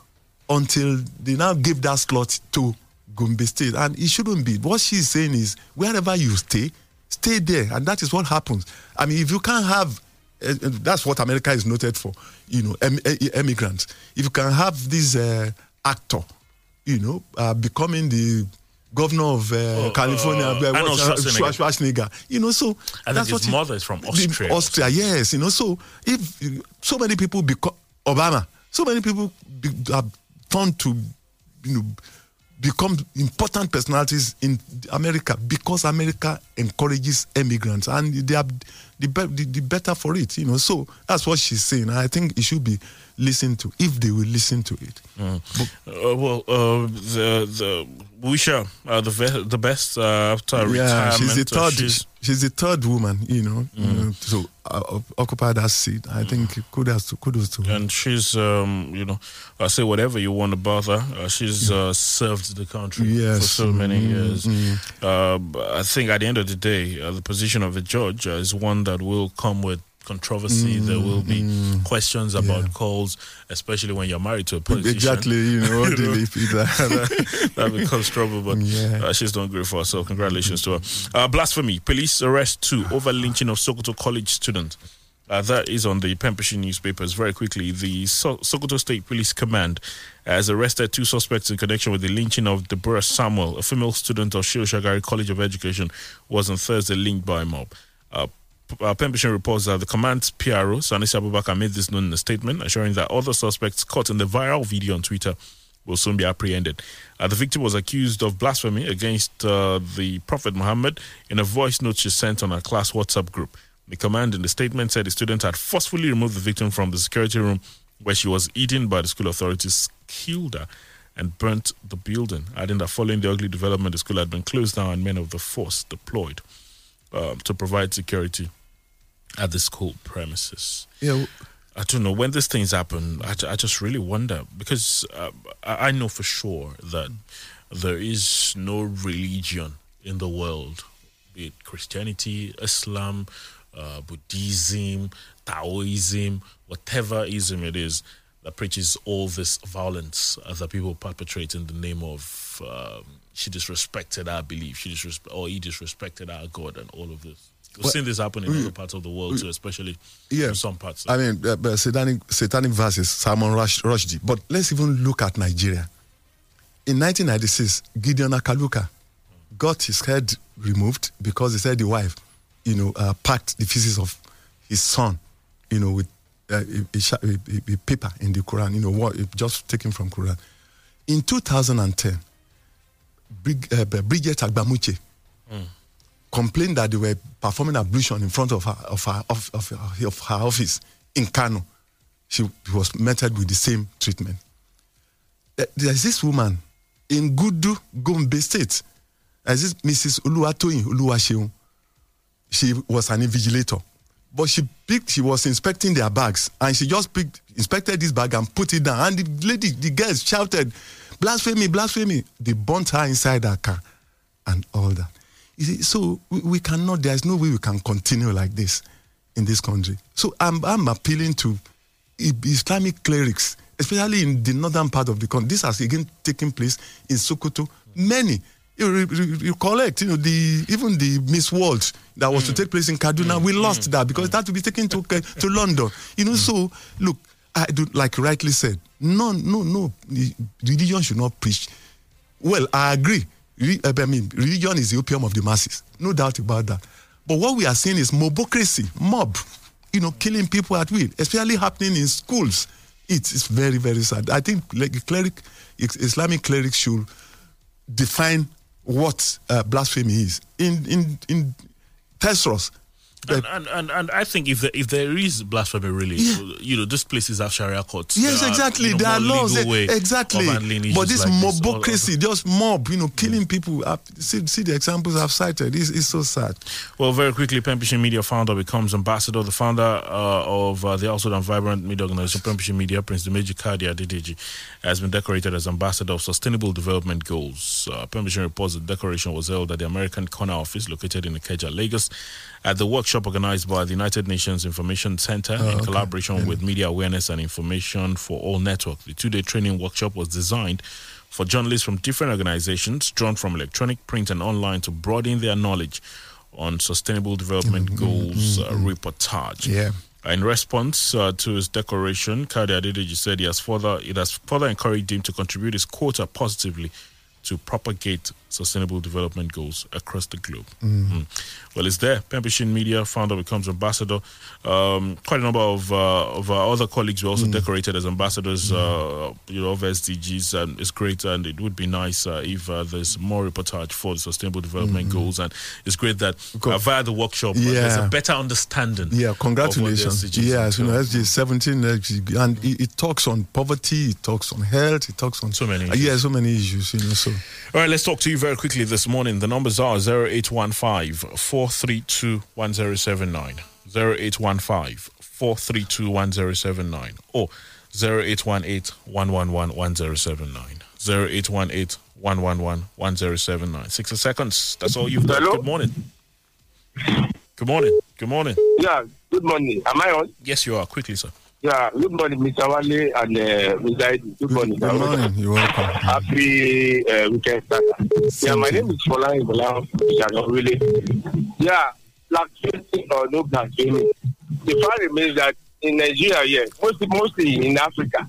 Speaker 7: until they now give that slot to Gombe State, and it shouldn't be. What she's saying is wherever you stay, stay there, and that is what happens. I mean, if you can't have, uh, that's what America is noted for, you know, em- eh, immigrants. If you can have this uh, actor, you know, uh, becoming the governor of uh,
Speaker 5: Oh,
Speaker 7: California,
Speaker 5: uh,
Speaker 7: uh,
Speaker 5: Schwarzenegger.
Speaker 7: Schwarzenegger, you know, so
Speaker 5: I
Speaker 7: that's
Speaker 5: his
Speaker 7: what it-
Speaker 5: mother is from Austria.
Speaker 7: Austria, yes, you know. So if so many people become Obama, so many people be, have turned to, you know, become important personalities in America because America encourages immigrants and they are the, be- the, better for it, you know. So that's what she's saying. I think it should be listened to if they will listen to it.
Speaker 5: Uh, well, uh, the the we shall uh, the ve- the best uh, after
Speaker 7: Yeah,
Speaker 5: retirement.
Speaker 7: she's the
Speaker 5: uh,
Speaker 7: third.
Speaker 5: she's-
Speaker 7: she's the third woman, you know, uh, to uh, occupy that seat. I think kudos to kudos to her.
Speaker 5: and she's um, you know I say whatever you want about her. Uh, she's uh, served the country for so many
Speaker 7: Mm,
Speaker 5: years.
Speaker 7: mm.
Speaker 5: Uh, I think at the end of the day, uh, the position of a judge uh, is one that will come with controversy. there will be questions about calls, especially when you're married to a politician.
Speaker 7: Exactly, you know,
Speaker 5: You know, that, that becomes trouble, but uh, she's done great for us. So congratulations to her. Uh, blasphemy: Police arrest two over lynching of Sokoto College student. Uh, that is on the Pen Pushing newspapers. Very quickly, the so- Sokoto State Police Command has arrested two suspects in connection with the lynching of Deborah Samuel, a female student of Shehu Shagari College of Education, was on Thursday linked by a mob. Uh, uh, Pen Pushing reports that the command's PRO, Sanusi Abubakar, made this known in a statement, assuring that other suspects caught in the viral video on Twitter will soon be apprehended. Uh, the victim was accused of blasphemy against uh, the Prophet Muhammad in a voice note she sent on her class WhatsApp group. The command in the statement said the student had forcefully removed the victim from the security room where she was eaten by the school authorities, killed her and burnt the building, adding that following the ugly development, the school had been closed down and men of the force deployed um, to provide security at the school premises.
Speaker 7: Yeah.
Speaker 5: I don't know when these things happen. I, I just really wonder because uh, I, I know for sure that there is no religion in the world, be it Christianity, Islam, uh, Buddhism, Taoism, whatever ism it is, that preaches all this violence uh, that people perpetrate in the name of um, she disrespected our belief, she disrespect or he disrespected our God, and all of this. We've
Speaker 7: Well,
Speaker 5: seen this happen in
Speaker 7: we-
Speaker 5: other parts of the world too, especially
Speaker 7: Yeah.
Speaker 5: in some parts.
Speaker 7: I mean, uh, satanic, satanic verses, Salman Rush, Rushdie. But let's even look at Nigeria. In 1996, Gideon Akaluka got his head removed because he said the wife, you know, uh, packed the feces of his son, you know, with uh, a, a- a paper in the Quran, you know, what just taken from Quran. In 2010, Brig, uh, Bridget Agbahime complained that they were performing ablution in front of her of her of, of, her- of her office in Kano. She was meted with the same treatment. Uh, There's this woman in Gudu, Gombe State. There's this Mrs. Uluwatoyin Uluwaseun. She was an invigilator. But she picked, she was inspecting their bags and she just picked, inspected this bag and put it down. And the lady, the girls shouted, blasphemy, blasphemy. They burnt her inside her car and all that. You see, so we, we cannot, there's no way we can continue like this in this country. So I'm, I'm appealing to Islamic clerics, especially in the northern part of the country. This has again taken place in Sokoto. Many, you, re- re- you collect, you know, the even the Miss World that was to mm. take place in Kaduna, we mm. lost mm. that because that to be taken to uh, to London. You know, so look, I do like rightly said, no, no, no, religion should not preach well, I agree. I mean, religion is the opium of the masses, no doubt about that. But what we are seeing is mobocracy, mob, you know, killing people at will, especially happening in schools. It's, it's very, very sad. I think like cleric, Islamic clerics should define what uh, blasphemy is in in in Tesros.
Speaker 5: And, and, and, and I think if there, if there is blasphemy, really, you know, these places have Sharia courts.
Speaker 7: Yes,
Speaker 5: There are,
Speaker 7: exactly.
Speaker 5: you know,
Speaker 7: there are laws. Exactly. But this
Speaker 5: like this.
Speaker 7: Mobocracy, just mob, you know, killing people. uh, See, see the examples I've cited. It's, it's so sad.
Speaker 5: Well, very quickly, Pen Pushing Media founder becomes ambassador. The founder uh, of uh, the also and vibrant media organization, Pen Pushing Media, Prince Dimeji Kadi Adedeji, has been decorated as ambassador of Sustainable Development Goals. Uh, Pen Pushing reports the decoration was held at the American Corner office located in Ikeja, Lagos, at the workshop organized by the United Nations Information Center in
Speaker 7: okay.
Speaker 5: collaboration with Media Awareness and Information for All Network. The two-day training workshop was designed for journalists from different organizations drawn from electronic, print, and online to broaden their knowledge on sustainable development goals uh, reportage.
Speaker 7: Yeah.
Speaker 5: In response uh, to his declaration, Kadi Adedeji said he has further it has further encouraged him to contribute his quota positively to propagate sustainable development goals across the globe. Mm. Well, it's there. Pen Pushing Media founder becomes ambassador. Um, quite a number of uh, of our other colleagues were also decorated as ambassadors. Uh, you know, of SDGs, and it's great. And it would be nice uh, if uh, there's more reportage for the sustainable development goals. And it's great that uh, via the workshop, uh, there's a better understanding.
Speaker 7: Yeah,
Speaker 5: of what the
Speaker 7: congratulations. Yes, you know. SG 17, SG, and it, it talks on poverty, it talks on health, it talks on
Speaker 5: So many issues.
Speaker 7: yeah, so many issues. You know, so
Speaker 5: All right, let's talk to you very quickly this morning. The numbers are 0815 432 1079, 0815 432 1079, or 0818 111 1079, 0818 111 1079. 60 seconds. That's all you've got.
Speaker 11: Hello?
Speaker 5: Good morning. Good morning. Good morning.
Speaker 11: Yeah, good morning. Am I on?
Speaker 5: Yes, you are. Quickly, sir.
Speaker 11: Yeah, good morning, Mr. Wale and uh, Mr. Eddie. Good morning.
Speaker 7: good morning. You're welcome.
Speaker 11: Happy uh, weekend starter. Yeah, my name is Folan Ibola really. Yeah, blasphemy or no blasphemy. The fact remains that in Nigeria, yeah, mostly, mostly in Africa,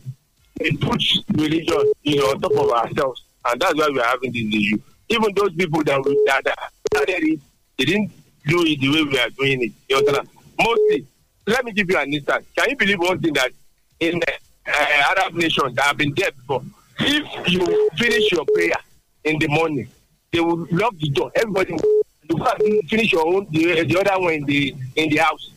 Speaker 11: we put religion, you know, on top of ourselves, and that's why we are having this issue. Even those people that we that, that started it, they didn't do it the way we are doing it. You understand? Mostly, let me give you an instance. Can you believe one thing that in the uh, Arab nations that have been there before, if you finish your prayer in the morning, they will lock the door. Everybody, will- finish your own the, the other one in the in the house.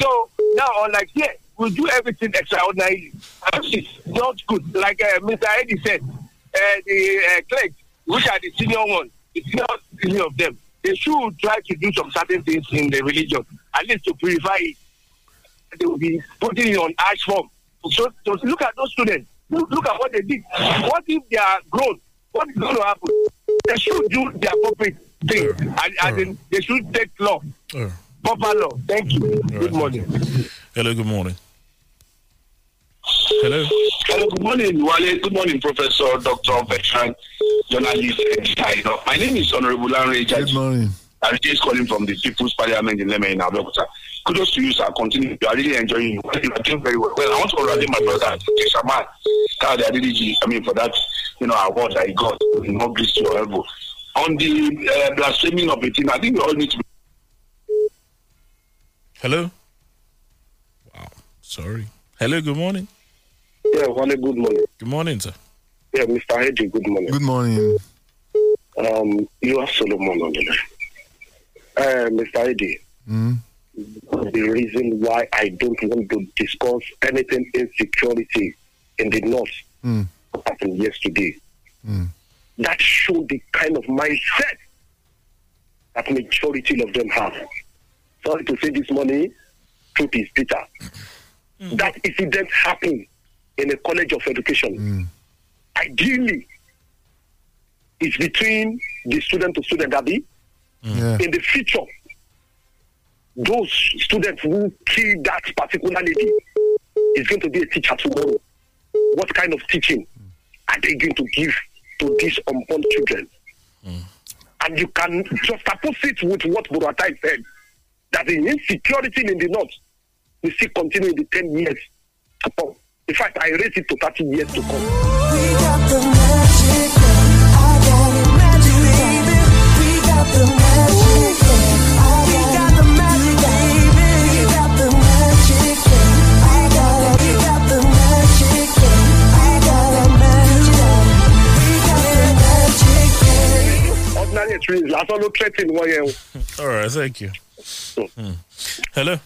Speaker 11: So now, unlike here, will do everything extraordinary. And it's not good. Like uh, Mr. Eddie said, uh, the uh, clerks, which are the senior ones, it's not any of them, they should try to do some certain things in the religion, at least to purify it. They will be putting it on ash form. So, so look at those students. Look, look at what they did. What if they are grown? What is going to happen? They should do the appropriate thing. And, and then they should take law.
Speaker 5: Uh,
Speaker 11: Proper law. Thank you.
Speaker 5: all
Speaker 11: Good morning.
Speaker 5: Hello, good morning. Hello.
Speaker 12: Hello, good morning, Wale. Good morning, Professor, Doctor, veteran, journalist, and. My name is Honorable Lanre Good
Speaker 7: morning.
Speaker 12: I'm just calling from the People's Parliament in Leme in Abeokuta. Kudos to you, sir. Continue. You are really enjoying you. You are doing very well. Well, I want to congratulate my brother, Shaman, Kyle Adidiji, I mean, for that, you know, award that he got. More grace to your elbow. On the uh, blaspheming of the team, I think we all need to
Speaker 5: Hello. Wow. Sorry. Hello, good morning.
Speaker 13: Yeah, Wale, good morning.
Speaker 5: Good morning, sir.
Speaker 13: Yeah, Mr. Hedgie, good morning.
Speaker 7: Good morning.
Speaker 13: Um, you are Solomon on the line. Uh, Mr. Eddie,
Speaker 7: Mm.
Speaker 13: The reason why I don't want to discuss anything insecurity in the north
Speaker 7: Mm.
Speaker 13: happened yesterday.
Speaker 7: Mm.
Speaker 13: That showed the kind of mindset that majority of them have. Sorry to say this morning, truth is bitter. That incident happened in a college of education. Ideally, it's between the student to student, Abby.
Speaker 7: Yeah.
Speaker 13: In the future, those students who kill that particular lady is going to be a teacher tomorrow. What kind of teaching are they going to give to these unborn children? Mm. And you can juxtapose it with what Buratai said that the insecurity in the north will still continue in the 10 years to come. In fact, I raise it to 30 years to come. Ordinary experience, last all threatening one year.
Speaker 5: All right, thank you. Hmm. Hello.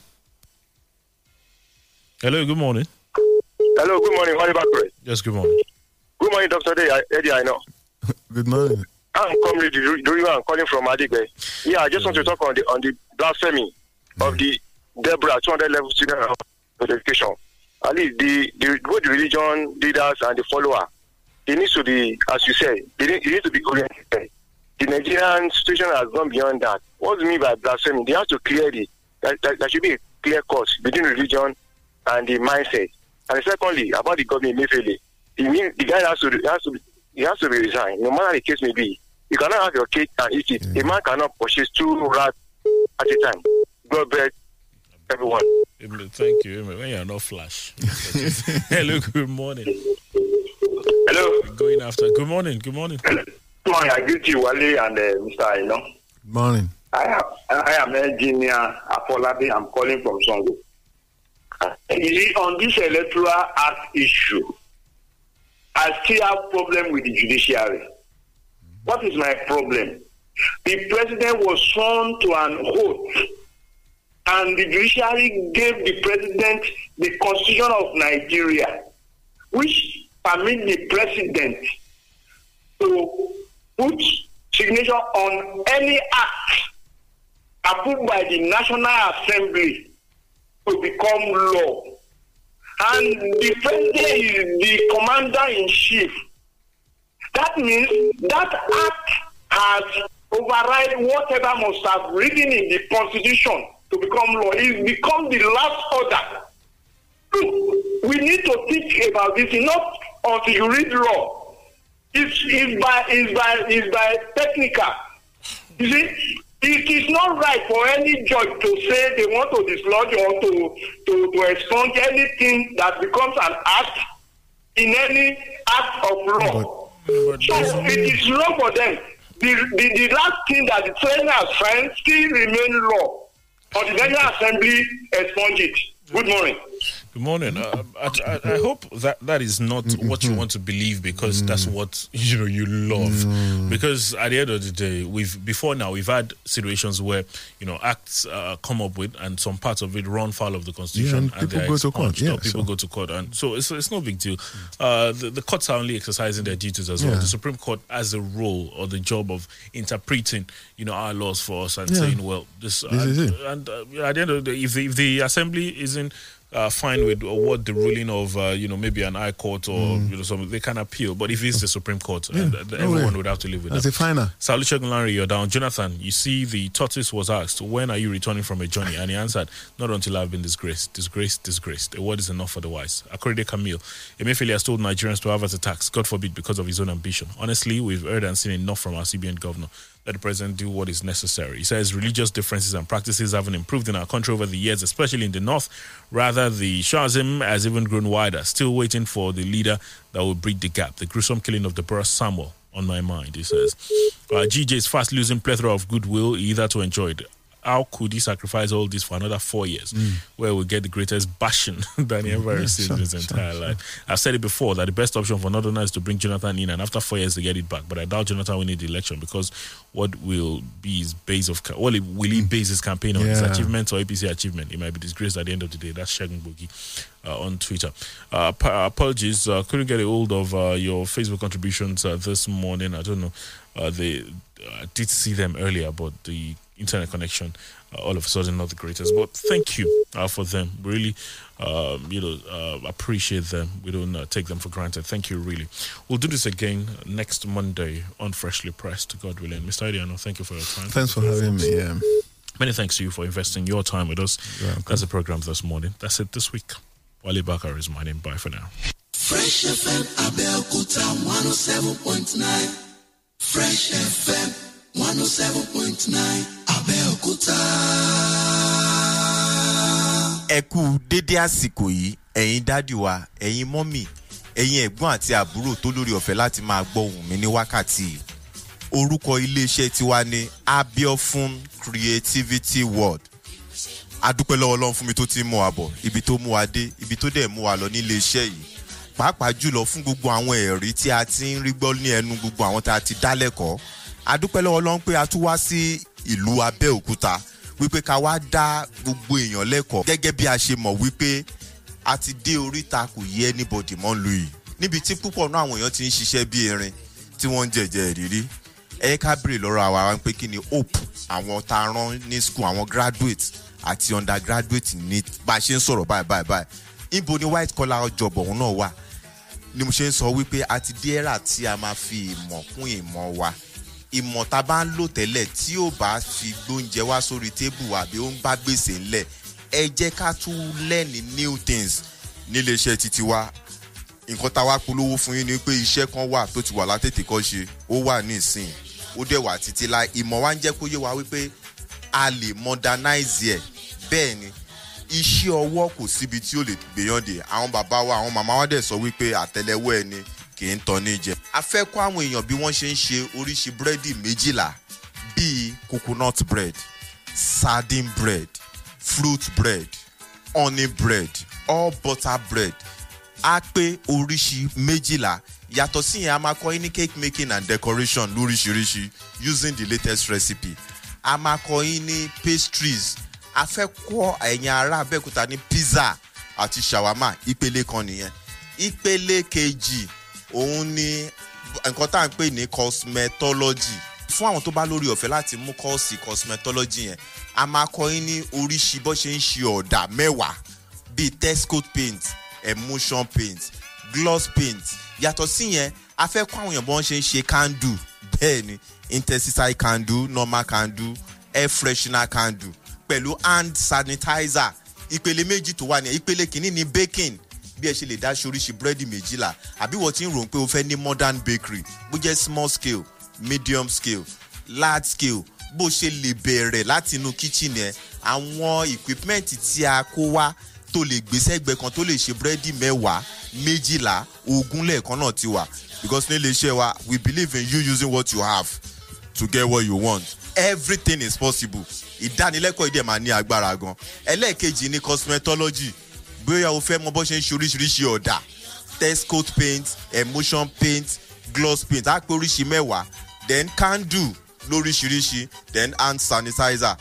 Speaker 5: Hello, good morning.
Speaker 14: Hello, good morning. Wale Bakure.
Speaker 5: Yes, good morning.
Speaker 14: Good morning, Dr. Day, Eddie, I know.
Speaker 7: Good morning.
Speaker 14: I'm coming to do I'm calling from Adigbe. Yeah, I just want to talk on the on the blasphemy of the Deborah 200 level student education. At least the, the both the religion leaders and the follower, they need to be, as you say, they need, they need to be oriented. The Nigerian situation has gone beyond that. What do you mean by blasphemy? They have to clear the that, that, there should be a clear cut between religion and the mindset. And secondly, about the government Mefele, he mean the guy has to has to be, he has to be resigned, no matter the case may be. You cannot have your cake and eat it. A man cannot purchase two rats at a time. God bless everyone.
Speaker 5: Thank you. When you're not flash. Hello, good morning.
Speaker 14: Hello.
Speaker 5: Going after. Good morning. Good morning.
Speaker 14: Good morning. I greet you, Wale and uh, Mr. Aino.
Speaker 7: Morning.
Speaker 14: I am, I am engineer Afolabi. I'm calling from Songo. On this electoral act issue, I still have problem with the judiciary. What is my problem? The president was sworn to an oath, and the judiciary gave the president the constitution of Nigeria, which permit the president to put signature on any act approved by the National Assembly to become law. And the is the commander in chief. That means that act has override whatever must have written in the constitution to become law. It becomes the last order. We need to think about this not until you read law. It's, it's by it's by it's by technical. You see, it is not right for any judge to say they want to dislodge or to to to expunge anything that becomes an act in any act of law. so it is wrong for them. The, the the last thing that the trainer has signed still remain law. But the National Assembly expunge it. Good morning.
Speaker 5: Good morning. Uh, I, I, I hope that that is not what you want to believe because that's what you know you love. Because at the end of the day, we've before now we've had situations where you know acts uh, come up with and some parts of it run foul of the constitution
Speaker 7: and people go to court. Yeah,
Speaker 5: people
Speaker 7: so-
Speaker 5: go to court, and so it's it's no big deal. Uh, the, the courts are only exercising their duties as well. The Supreme Court has a role or the job of interpreting you know our laws for us and
Speaker 7: Yeah.
Speaker 5: saying, well, this,
Speaker 7: This is
Speaker 5: and,
Speaker 7: it.
Speaker 5: and uh, at the end of the day, if the, if the assembly isn't uh, fine with what the ruling of uh, you know maybe an high court or you know something they can appeal. But if it's the Supreme Court,
Speaker 7: Mm. Yeah,
Speaker 5: and,
Speaker 7: no
Speaker 5: everyone
Speaker 7: way.
Speaker 5: would have to live with
Speaker 7: That's
Speaker 5: that.
Speaker 7: a final.
Speaker 5: Saluchegun Larry, you're down. Jonathan, you see the tortoise was asked, when are you returning from a journey? And he answered, not until I've been disgraced. Disgraced, disgraced. A word is enough for the wise. Akorede Camille, Emefiele has told Nigerians to have as a tax, God forbid, because of his own ambition. Honestly, we've heard and seen enough from our CBN governor. Let the president do what is necessary. He says religious differences and practices haven't improved in our country over the years, especially in the north. Rather, the Shazim has even grown wider, still waiting for the leader that will bridge the gap. The gruesome killing of Deborah Samuel on my mind, he says. Uh, GJ is fast losing plethora of goodwill, either to enjoy it. How could he sacrifice all this for another four years, where we get the greatest bashing that he ever
Speaker 7: Yeah,
Speaker 5: received
Speaker 7: sure,
Speaker 5: in his
Speaker 7: sure,
Speaker 5: entire life? I've said it before that the best option for Northerners is to bring Jonathan in, and after four years to get it back. But I doubt Jonathan will need the election because what will be his base of well, will he base his campaign on his achievements or APC achievement? He might be disgraced at the end of the day. That's Shagun Bogi uh, on Twitter. Uh, pa- apologies, uh, couldn't get a hold of uh, your Facebook contributions uh, this morning. I don't know. Uh, they I did see them earlier, but the internet connection uh, all of a sudden not the greatest. But thank you uh, for them. Really, um, you know, uh, appreciate them. We don't uh, take them for granted. Thank you, really. We'll do this again next Monday on Freshly Pressed, God willing. Mr. Idiano, thank you for your time.
Speaker 7: Thanks for having me. Yeah.
Speaker 5: Many thanks to you for investing your time with us. That's the program this morning. That's it this week. Wale Bakar is my name. Bye for now.
Speaker 4: Fresh FM Abeokuta 107.9. Fresh FM 107.9 Abeokuta.
Speaker 15: ẹ kú dédé àsìkò yìí ẹ̀yin dádì wa ẹ̀yin mọ́mì ẹ̀yin ẹ̀gbọ́n àti àbúrò tó lórí ọ̀fẹ́ láti máa gbọ́ ohùn mi ní wákàtí orúkọ iléeṣẹ́ tiwa ní abiofun creativity world. Adúpẹ́ lọ́wọ́ ọlọ́run fún mi tó ti mú wa bọ̀ ibi tó mú wa dé ibi tó dẹ̀ mú wa lọ ní iléeṣẹ́ yìí. Pàápàá jùlọ fún gbogbo àwọn ẹ̀rí tí a ti ń rí gbọ́ ní ẹnu gbogbo àwọn tá a ti dá adúpẹ́ lọ́wọ́ ọlọ́run pé a tún wá sí ìlú abẹ́òkúta wípé ká wá dá gbogbo èèyàn lẹ́kọ̀ọ́ gẹ́gẹ́ bí a ṣe mọ̀ wípé a ti dé oríta kò yẹ anybody mọ́ lu yìí. Níbi tí púpọ̀ náà àwọn èèyàn ti ń ṣiṣẹ́ bí erin tí wọ́n ń jẹ̀jẹ̀ ìrírí ẹ ká béèrè lọ́rọ̀ àwa wa pé kí ni hope àwọn tá a rán ní school àwọn graduate àti undergraduate ní bá a ṣe ń sọ̀rọ̀ báyìí báyìí báyìí. Ibo ni white collar job ọ̀hún náà wà? Ni mo ṣe ń sọ wípé a ti dé ẹ̀rà tí a máa fi ìmọ̀ kún ìmọ̀ wa ìmọ̀ tá a bá ń lò tẹ́lẹ̀ tí ò bá fi gbóúnjẹ wá sórí tébù àbí ó ń bá gbèsè ńlẹ̀ ẹ jẹ́ ká tún lẹ́ni new things níléeṣẹ́ títí wa. Nǹkan tá a wá polówó fún yín ni pé iṣẹ́ kan wà tó ti wà látètè kọ́ ṣe ó wà ní ìsìn ó dẹ̀ wà títí láì ìmọ̀ wa ń jẹ́ kó yé wa wípé a lè modernize ẹ̀. Bẹ́ẹ̀ ni iṣẹ́ ọwọ́ kò síbi tí ó lè gbèyàn dé. Àwọn bàbá wa àwọn màmá wa dẹ̀ sọ wípé àtẹlẹwọ́ ẹni kì í tán ní jẹ. a fẹ́ kọ́ àwọn èèyàn bí wọ́n ṣe ń ṣe oríṣi búrẹ́dì méjìlá bíi coconut bread sardine bread fruit bread honey bread all butter bread. Á pé oríṣi méjìlá. Yàtọ̀ sí yẹn a máa kọ́ yín cake making and decoration lóríṣiríṣi using the latest recipe. A máa kọ́ yín pastries. A fẹ́ kọ́ ẹ̀yin ará abẹ́òkúta ní pizza àti shawarma. Ìpele kan nìyẹn. Ìpele kejì òun ni nǹkan tá à ń pè ní cosmetology. Fún àwọn tó bá lórí ọ̀fẹ́ láti mú kọ́ọ̀sì cosmetology yẹn a máa kọ́ yín ní oríṣi bó ṣe ń ṣe ọ̀dà mẹ́wàá. Bíi texcoat paint emulsion paint gloss paint. Yàtọ̀ sí yẹn a fẹ́ kọ́ àwọn èèyàn bó ṣe ń ṣe candle. Bẹ́ẹ̀ ni intensity candle normal candle air freshener candle. Pẹ̀lú hand sanitizer. Ìpele méjì tó wà ní ìpele kìíní ní baking bí ẹ ṣe lè dá ṣoríṣi búrẹ́dì méjìlá àbí wọ́n ti ń rò pé o fẹ́ ní modern bakery bó jẹ́ small scale medium scale large scale bó ṣe lè bẹ̀rẹ̀ láti inú kitchen yẹn àwọn equipment tí a kó wá tó lè gbé sẹ́gbẹ̀ẹ́ kan tó lè ṣe búrẹ́dì mẹ́wàá méjìlá ogún lẹ́ẹ̀kan náà ti wà. Because ní ilé iṣẹ́ wa we believe in you using what you have to get what you want. Everything is possible. Ìdánilẹ́kọ̀ọ́ ìdẹ̀ máa ní agbára gan. Ẹlẹ́ẹ̀kejì ní cosmetology bóyá o fẹ́ mọ bó ṣe ń ṣe oríṣiríṣi ọ̀dà. Test coat paint emotion paint gloss paint. Á pé oríṣi mẹ́wàá. Then candle lóríṣiríṣi. Then hand sanitizer